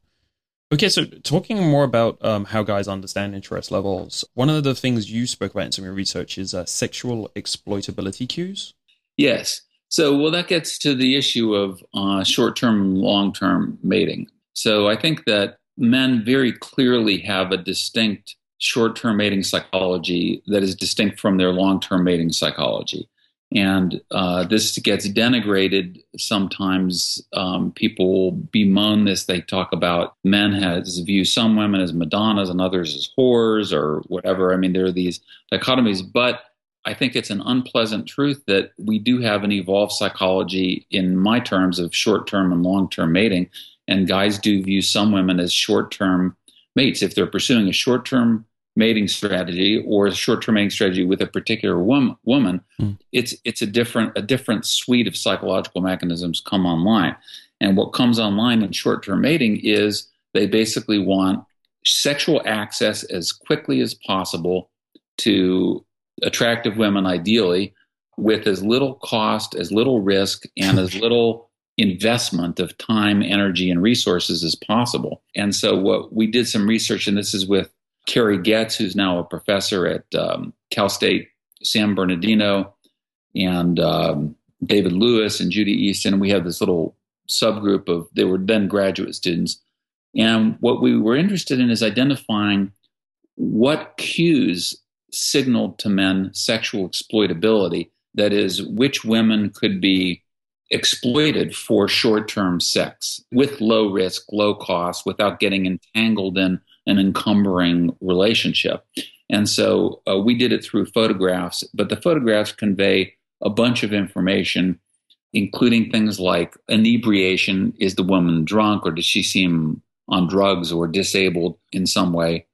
Okay, so talking more about um, how guys understand interest levels, one of the things you spoke about in some of your research is uh, sexual exploitability cues. Yes. So, well, that gets to the issue of uh, short term and long term mating. So, I think that men very clearly have a distinct short term mating psychology that is distinct from their long term mating psychology. And uh, this gets denigrated sometimes. Um, people bemoan this. They talk about men as view some women as Madonnas and others as whores or whatever. I mean, there are these dichotomies. But I think it's an unpleasant truth that we do have an evolved psychology in my terms of short term and long term mating and guys do view some women as short term mates. If they're pursuing a short term mating strategy or a short term mating strategy with a particular wom- woman, mm. it's it's a different a different suite of psychological mechanisms come online. And what comes online in short term mating is they basically want sexual access as quickly as possible to attractive women, ideally, with as little cost, as little risk, and as little investment of time, energy, and resources as possible. And so, what we did some research, and this is with Cari Goetz, who's now a professor at um, Cal State San Bernardino, and um, David Lewis and Judy Easton. And we have this little subgroup of, they were then graduate students. And what we were interested in is identifying what cues signaled to men sexual exploitability. That is, which women could be exploited for short term sex with low risk, low cost, without getting entangled in an encumbering relationship. And so uh, we did it through photographs, but the photographs convey a bunch of information, including things like inebriation is the woman drunk or does she seem on drugs or disabled in some way?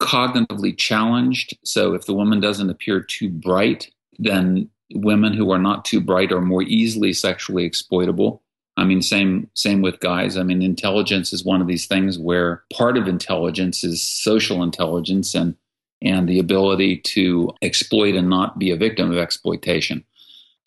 Cognitively challenged. So if the woman doesn't appear too bright, then women who are not too bright are more easily sexually exploitable. I mean, same same with guys. I mean, intelligence is one of these things where part of intelligence is social intelligence and and the ability to exploit and not be a victim of exploitation.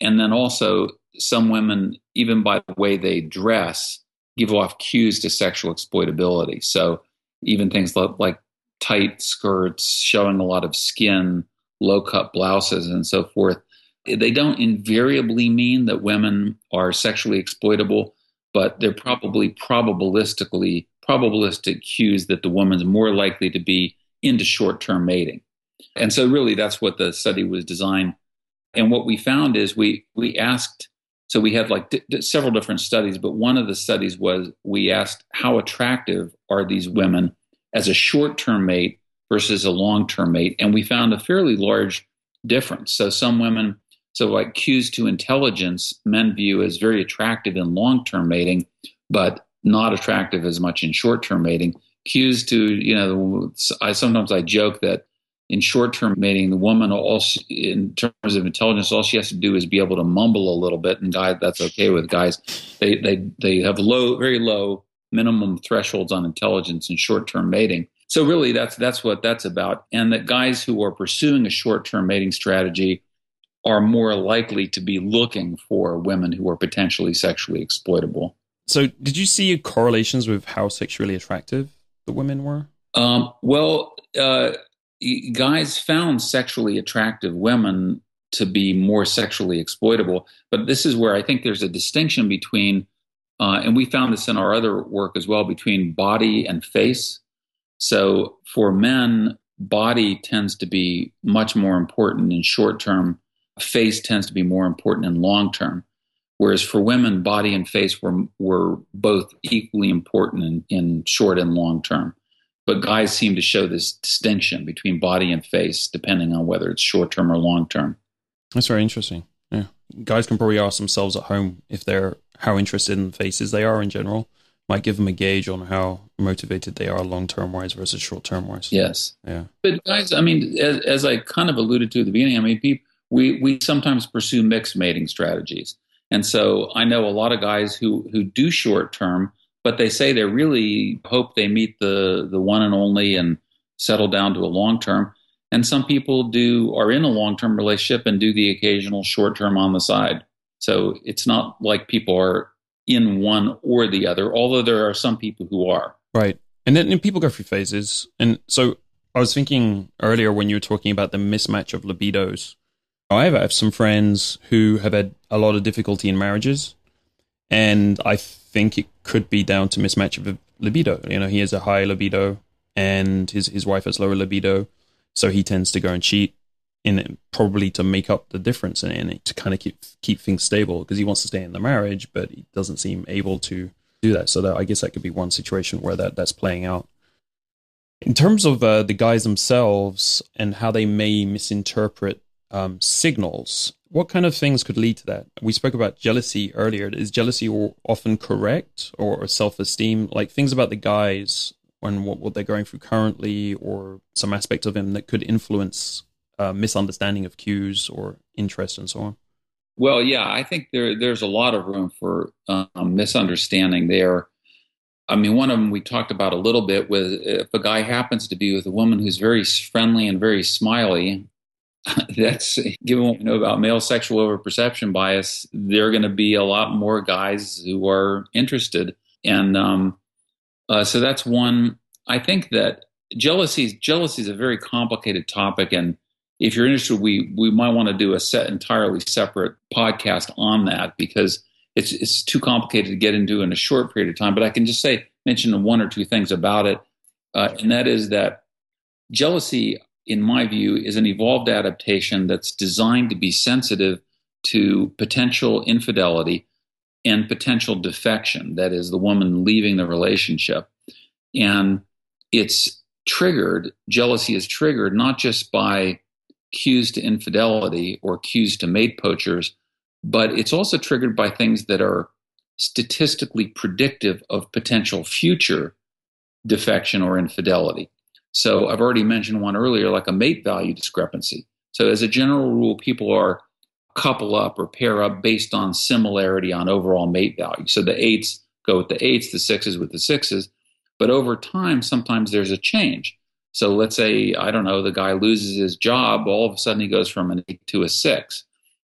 And then also, some women, even by the way they dress, give off cues to sexual exploitability. So even things like, like tight skirts, showing a lot of skin, low cut blouses, and so forth they don't invariably mean that women are sexually exploitable, but they're probably probabilistically probabilistic cues that the woman's more likely to be into short-term mating. And so really that's what the study was designed. And what we found is we we asked so we had like d- d- several different studies, but one of the studies was we asked how attractive are these women as a short-term mate versus a long-term mate, and we found a fairly large difference. So some women so, like cues to intelligence, men view as very attractive in long term mating, but not attractive as much in short term mating. Cues to, you know, I sometimes I joke that in short term mating, the woman, all she, in terms of intelligence, all she has to do is be able to mumble a little bit, and guys, that's okay with guys. They they they have low, very low minimum thresholds on intelligence in short term mating. So really, that's that's what that's about. And that guys who are pursuing a short term mating strategy are more likely to be looking for women who are potentially sexually exploitable. So, did you see correlations with how sexually attractive the women were? Um, well, uh, guys found sexually attractive women to be more sexually exploitable. But this is where I think there's a distinction between, uh, and we found this in our other work as well, between body and face. So for men, body tends to be much more important in short term. Face tends to be more important in long term. Whereas for women, body and face were were both equally important in, in short and long term. But guys seem to show this distinction between body and face, depending on whether it's short term or long term. That's very interesting. Yeah, guys can probably ask themselves at home if they're how interested in faces they are in general. Might give them a gauge on how motivated they are long term wise versus short term wise. Yes. Yeah. But guys, I mean, as, as I kind of alluded to at the beginning, I mean, people, we we sometimes pursue mixed mating strategies, and so I know a lot of guys who who do short term, but they say they really hope they meet the the one and only and settle down to a long term. And some people do are in a long term relationship and do the occasional short term on the side. So it's not like people are in one or the other, although there are some people who are. Right. And then and people go through phases. And so I was thinking earlier when you were talking about the mismatch of libidos. I have some friends who have had a lot of difficulty in marriages. And I think it could be down to mismatch of libido. You know, he has a high libido and his, his wife has lower libido. So he tends to go and cheat in it, probably to make up the difference in it, to kind of keep keep things stable because he wants to stay in the marriage, but he doesn't seem able to do that. So that I guess that could be one situation where that that's playing out. In terms of uh, the guys themselves and how they may misinterpret um, signals, what kind of things could lead to that? We spoke about jealousy earlier. Is jealousy often correct or self esteem? Like things about the guys and what, what they're going through currently or some aspect of him that could influence uh, misunderstanding of cues or interest and so on? Well, yeah, I think there there's a lot of room for um, misunderstanding there. I mean, one of them we talked about a little bit with if a guy happens to be with a woman who's very friendly and very smiley, that's given what we know about male sexual overperception bias, there are going to be a lot more guys who are interested. And um, uh, so that's one. I think that jealousy jealousy is a very complicated topic, and if you're interested, we we might want to do a set entirely separate podcast on that because it's it's too complicated to get into in a short period of time. But I can just say mention one or two things about it, uh, and that is that jealousy, in my view, is an evolved adaptation that's designed to be sensitive to potential infidelity and potential defection. That is, the woman leaving the relationship, and it's triggered. Jealousy is triggered not just by cues to infidelity or cues to mate poachers, but it's also triggered by things that are statistically predictive of potential future defection or infidelity. So I've already mentioned one earlier, like a mate value discrepancy. So as a general rule, people are couple up or pair up based on similarity on overall mate value. So the eights go with the eights, the sixes with the sixes. But over time, sometimes there's a change. So let's say, I don't know, the guy loses his job, all of a sudden he goes from an eight to a six.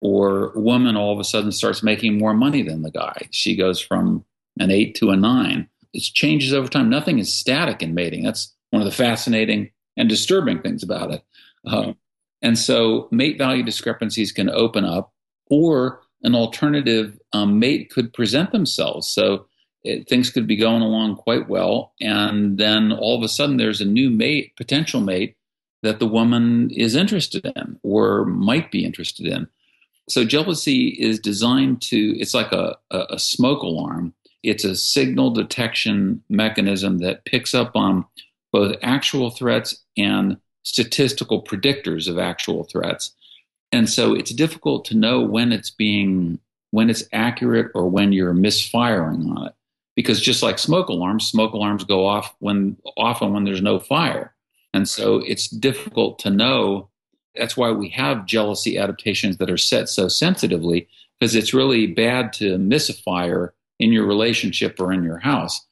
Or a woman all of a sudden starts making more money than the guy. She goes from an eight to a nine. It changes over time. Nothing is static in mating. That's one of the fascinating and disturbing things about it. Uh, and so mate value discrepancies can open up, or an alternative um, mate could present themselves. So it, things could be going along quite well. And then all of a sudden, there's a new mate, potential mate, that the woman is interested in or might be interested in. So jealousy is designed to, it's like a, a, a smoke alarm. It's a signal detection mechanism that picks up on both actual threats and statistical predictors of actual threats. And so it's difficult to know when it's being when it's accurate or when you're misfiring on it because just like smoke alarms, smoke alarms go off when often when there's no fire. And so it's difficult to know. That's why we have jealousy adaptations that are set so sensitively, because it's really bad to miss a fire in your relationship or in your house.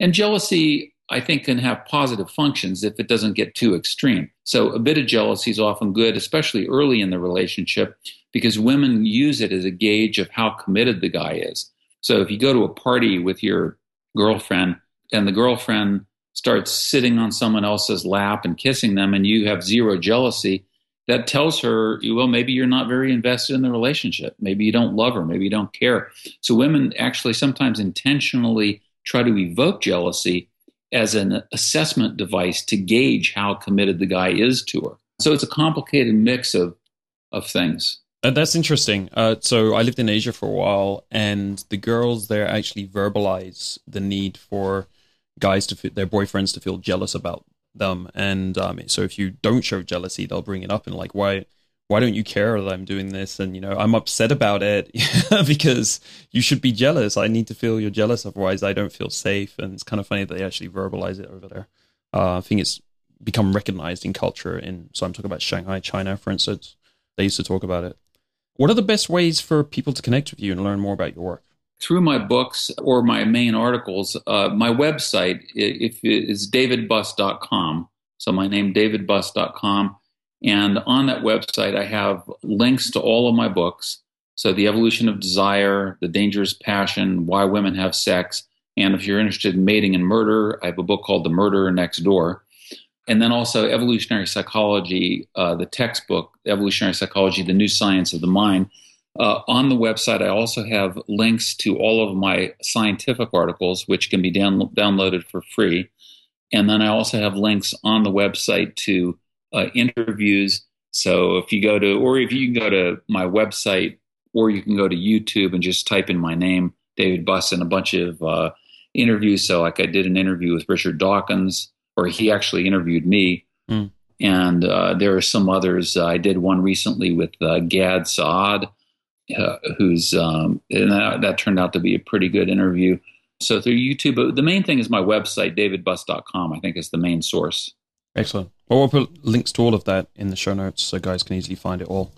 And jealousy, I think, can have positive functions if it doesn't get too extreme. So a bit of jealousy is often good, especially early in the relationship, because women use it as a gauge of how committed the guy is. So if you go to a party with your girlfriend and the girlfriend starts sitting on someone else's lap and kissing them and you have zero jealousy, that tells her, well, maybe you're not very invested in the relationship. Maybe you don't love her. Maybe you don't care. So women actually sometimes intentionally try to evoke jealousy as an assessment device to gauge how committed the guy is to her. So it's a complicated mix of of things. Uh, that's interesting. Uh, so I lived in Asia for a while, and the girls there actually verbalize the need for guys to feel, their boyfriends to feel jealous about them. And um, so if you don't show jealousy, they'll bring it up and like, why? Why don't you care that I'm doing this? And you know, I'm upset about it because you should be jealous. I need to feel you're jealous, otherwise I don't feel safe. And it's kind of funny that they actually verbalize it over there. Uh, I think it's become recognized in culture. In so I'm talking about Shanghai, China, for instance. They used to talk about it. What are the best ways for people to connect with you and learn more about your work? through my books or my main articles, uh, my website is davidbuss.com. So my name davidbuss.com, and on that website I have links to all of my books. So the evolution of desire, the dangerous passion, why women have sex, and if you're interested in mating and murder, I have a book called The Murderer Next Door. And then also evolutionary psychology, uh, the textbook, Evolutionary Psychology, the New Science of the Mind uh, on the website, I also have links to all of my scientific articles, which can be down- downloaded for free. And then I also have links on the website to uh, interviews. So if you go to, or if you can go to my website, or you can go to YouTube and just type in my name, David Buss, and a bunch of uh, interviews. So, like I did an interview with Richard Dawkins, or he actually interviewed me. Mm. And uh, there are some others. I did one recently with uh, Gad Saad uh, who's um, and that, that, turned out to be a pretty good interview. So through YouTube, the main thing is my website, davidbuss.com. I think is the main source. Excellent. Well, we'll put links to all of that in the show notes so guys can easily find it all.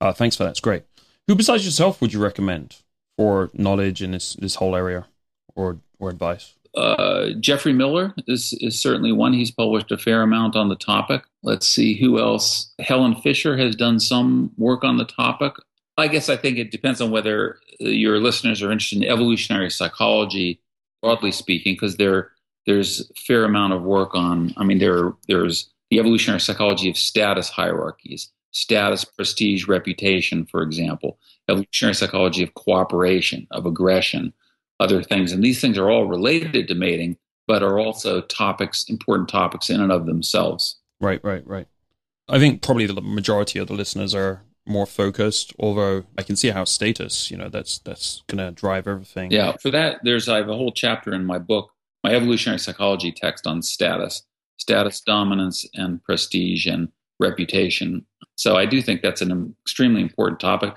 Uh, thanks for that. It's great. Who besides yourself would you recommend for knowledge in this this whole area or or advice? Uh, Geoffrey Miller is, is certainly one. He's published a fair amount on the topic. Let's see who else. Helen Fisher has done some work on the topic. I guess I think it depends on whether your listeners are interested in evolutionary psychology, broadly speaking, because there there's a fair amount of work on. I mean, there there's the evolutionary psychology of status hierarchies, status, prestige, reputation, for example, evolutionary psychology of cooperation, of aggression, other things, and these things are all related to mating, but are also topics, important topics in and of themselves. Right, right, right. I think probably the majority of the listeners are more focused. Although I can see how status, you know, that's that's going to drive everything. Yeah, for that, there's I have a whole chapter in my book, my evolutionary psychology text on status, status, dominance, and prestige and reputation. So I do think that's an extremely important topic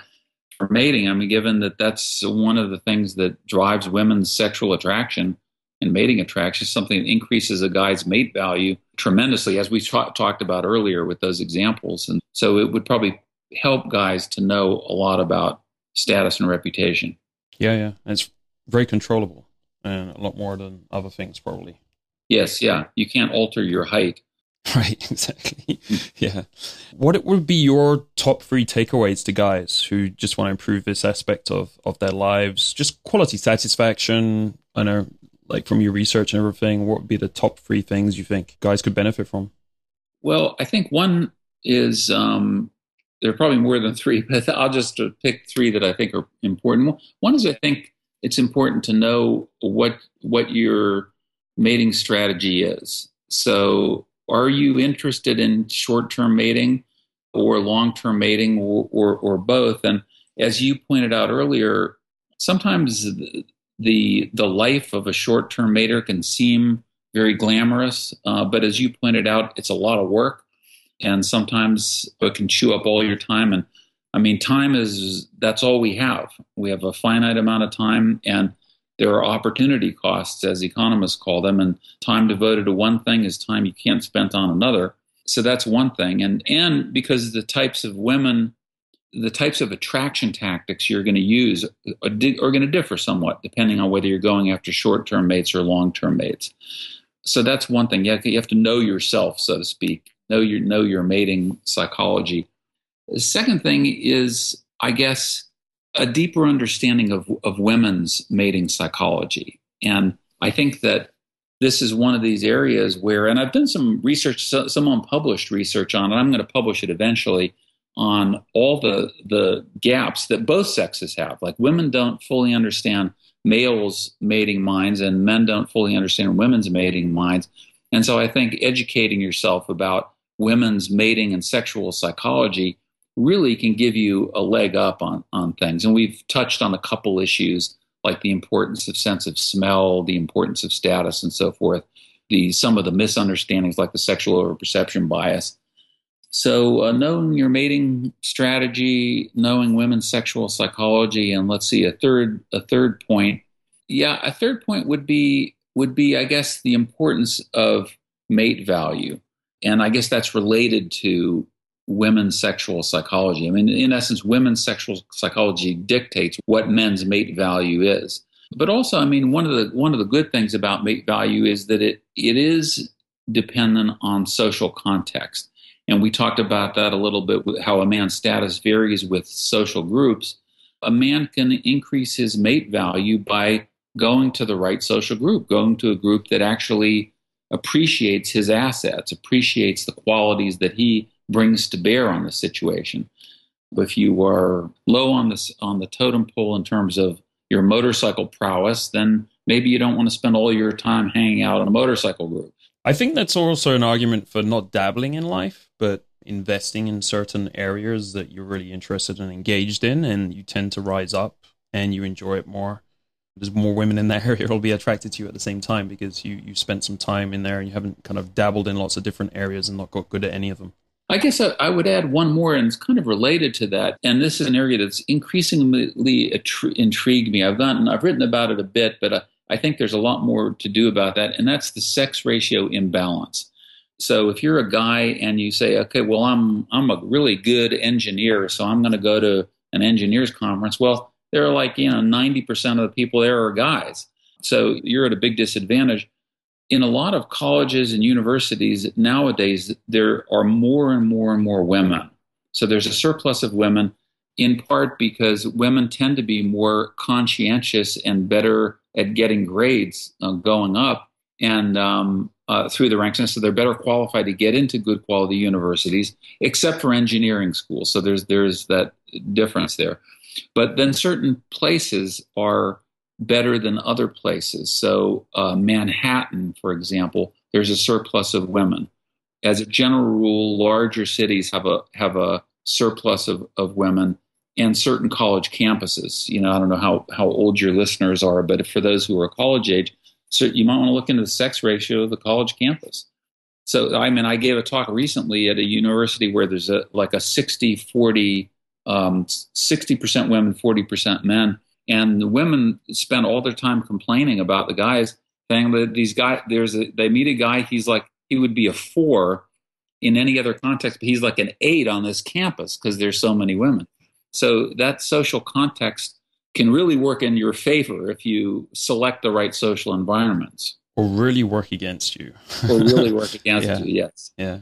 for mating. I mean, given that that's one of the things that drives women's sexual attraction and mating attraction, something that increases a guy's mate value tremendously, as we tra- talked about earlier with those examples. And so it would probably help guys to know a lot about status and reputation. Yeah, yeah. it's very controllable and a lot more than other things, probably. Yes, yeah. You can't alter your height. Right, exactly. yeah. What would be your top three takeaways to guys who just want to improve this aspect of, of their lives? Just quality satisfaction. I know, like from your research and everything, what would be the top three things you think guys could benefit from? Well, I think one is um, there are probably more than three, but I'll just pick three that I think are important. One is I think it's important to know what what your mating strategy is. So, are you interested in short-term mating or long-term mating or, or, or both? And as you pointed out earlier, sometimes the the life of a short-term mater can seem very glamorous, uh, but as you pointed out, it's a lot of work and sometimes it can chew up all your time and i mean time is that's all we have. We have a finite amount of time and there are opportunity costs as economists call them and time devoted to one thing is time you can't spend on another. So that's one thing. And and because the types of women the types of attraction tactics you're going to use uh, are, are going to differ somewhat depending on whether you're going after short-term mates or long-term mates. So that's one thing. You have, you have to know yourself so to speak. Know your know your mating psychology. The second thing is, I guess, a deeper understanding of of women's mating psychology, and I think that this is one of these areas where, and I've done some research, some unpublished research on it. I'm going to publish it eventually on all the the gaps that both sexes have. Like women don't fully understand males' mating minds, and men don't fully understand women's mating minds. And so I think educating yourself about women's mating and sexual psychology really can give you a leg up on, on things. And we've touched on a couple issues like the importance of sense of smell, the importance of status, and so forth. The some of the misunderstandings like the sexual overperception bias. So uh, knowing your mating strategy, knowing women's sexual psychology, and let's see a third a third point. Yeah, a third point would be would be I guess the importance of mate value, and I guess that's related to women's sexual psychology. I mean, in essence, women's sexual psychology dictates what men's mate value is. But also, I mean, one of the one of the good things about mate value is that it it is dependent on social context. And we talked about that a little bit with how a man's status varies with social groups. A man can increase his mate value by going to the right social group, going to a group that actually appreciates his assets, appreciates the qualities that he brings to bear on the situation. If you are low on this on the totem pole in terms of your motorcycle prowess, then maybe you don't want to spend all your time hanging out in a motorcycle group. I think that's also an argument for not dabbling in life, but investing in certain areas that you're really interested and engaged in, and you tend to rise up and you enjoy it more. There's more women in that area will be attracted to you at the same time because you you spent some time in there and you haven't kind of dabbled in lots of different areas and not got good at any of them. I guess I, I, would add one more, and it's kind of related to that. And this is an area that's increasingly intrigued me. I've gotten, I've written about it a bit, but uh, I think there's a lot more to do about that, and that's the sex ratio imbalance. So if you're a guy and you say, okay, well, I'm I'm a really good engineer, so I'm going to go to an engineers conference. Well, there are like you know 90% of the people there are guys, so you're at a big disadvantage in a lot of colleges and universities nowadays, there are more and more and more women. So there's a surplus of women, in part because women tend to be more conscientious and better at getting grades uh, going up and um, uh, through the ranks, and so they're better qualified to get into good quality universities, except for engineering schools. So there's there's that difference there. But then certain places are better than other places. So, uh, Manhattan, for example, there's a surplus of women. As a general rule, larger cities have a have a surplus of, of women and certain college campuses. You know, I don't know how, how old your listeners are, but for those who are college age, so you might want to look into the sex ratio of the college campus. So, I mean, I gave a talk recently at a university where there's a like a 60 40, um, 60% women, 40% men and the women spend all their time complaining about the guys saying that these guys there's a they meet a guy he's like he would be a four in any other context but he's like an eight on this campus because there's so many women. So that social context can really work in your favor if you select the right social environments. Or really work against you. Or really work against yeah. you yes. Yeah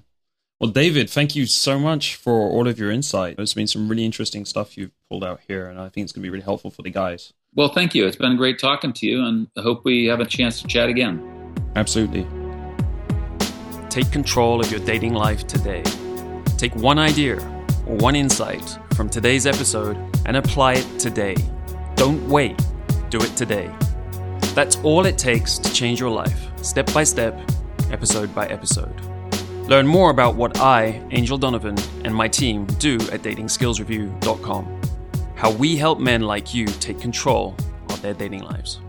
well, David, thank you so much for all of your insight. There's been some really interesting stuff you've pulled out here, and I think it's going to be really helpful for the guys. Well, thank you. It's been great talking to you, and I hope we have a chance to chat again. Absolutely. Take control of your dating life today. Take one idea or one insight from today's episode and apply it today. Don't wait, do it today. That's all it takes to change your life, step by step, episode by episode. Learn more about what I, Angel Donovan, and my team do at datingskillsreview.com. How we help men like you take control of their dating lives.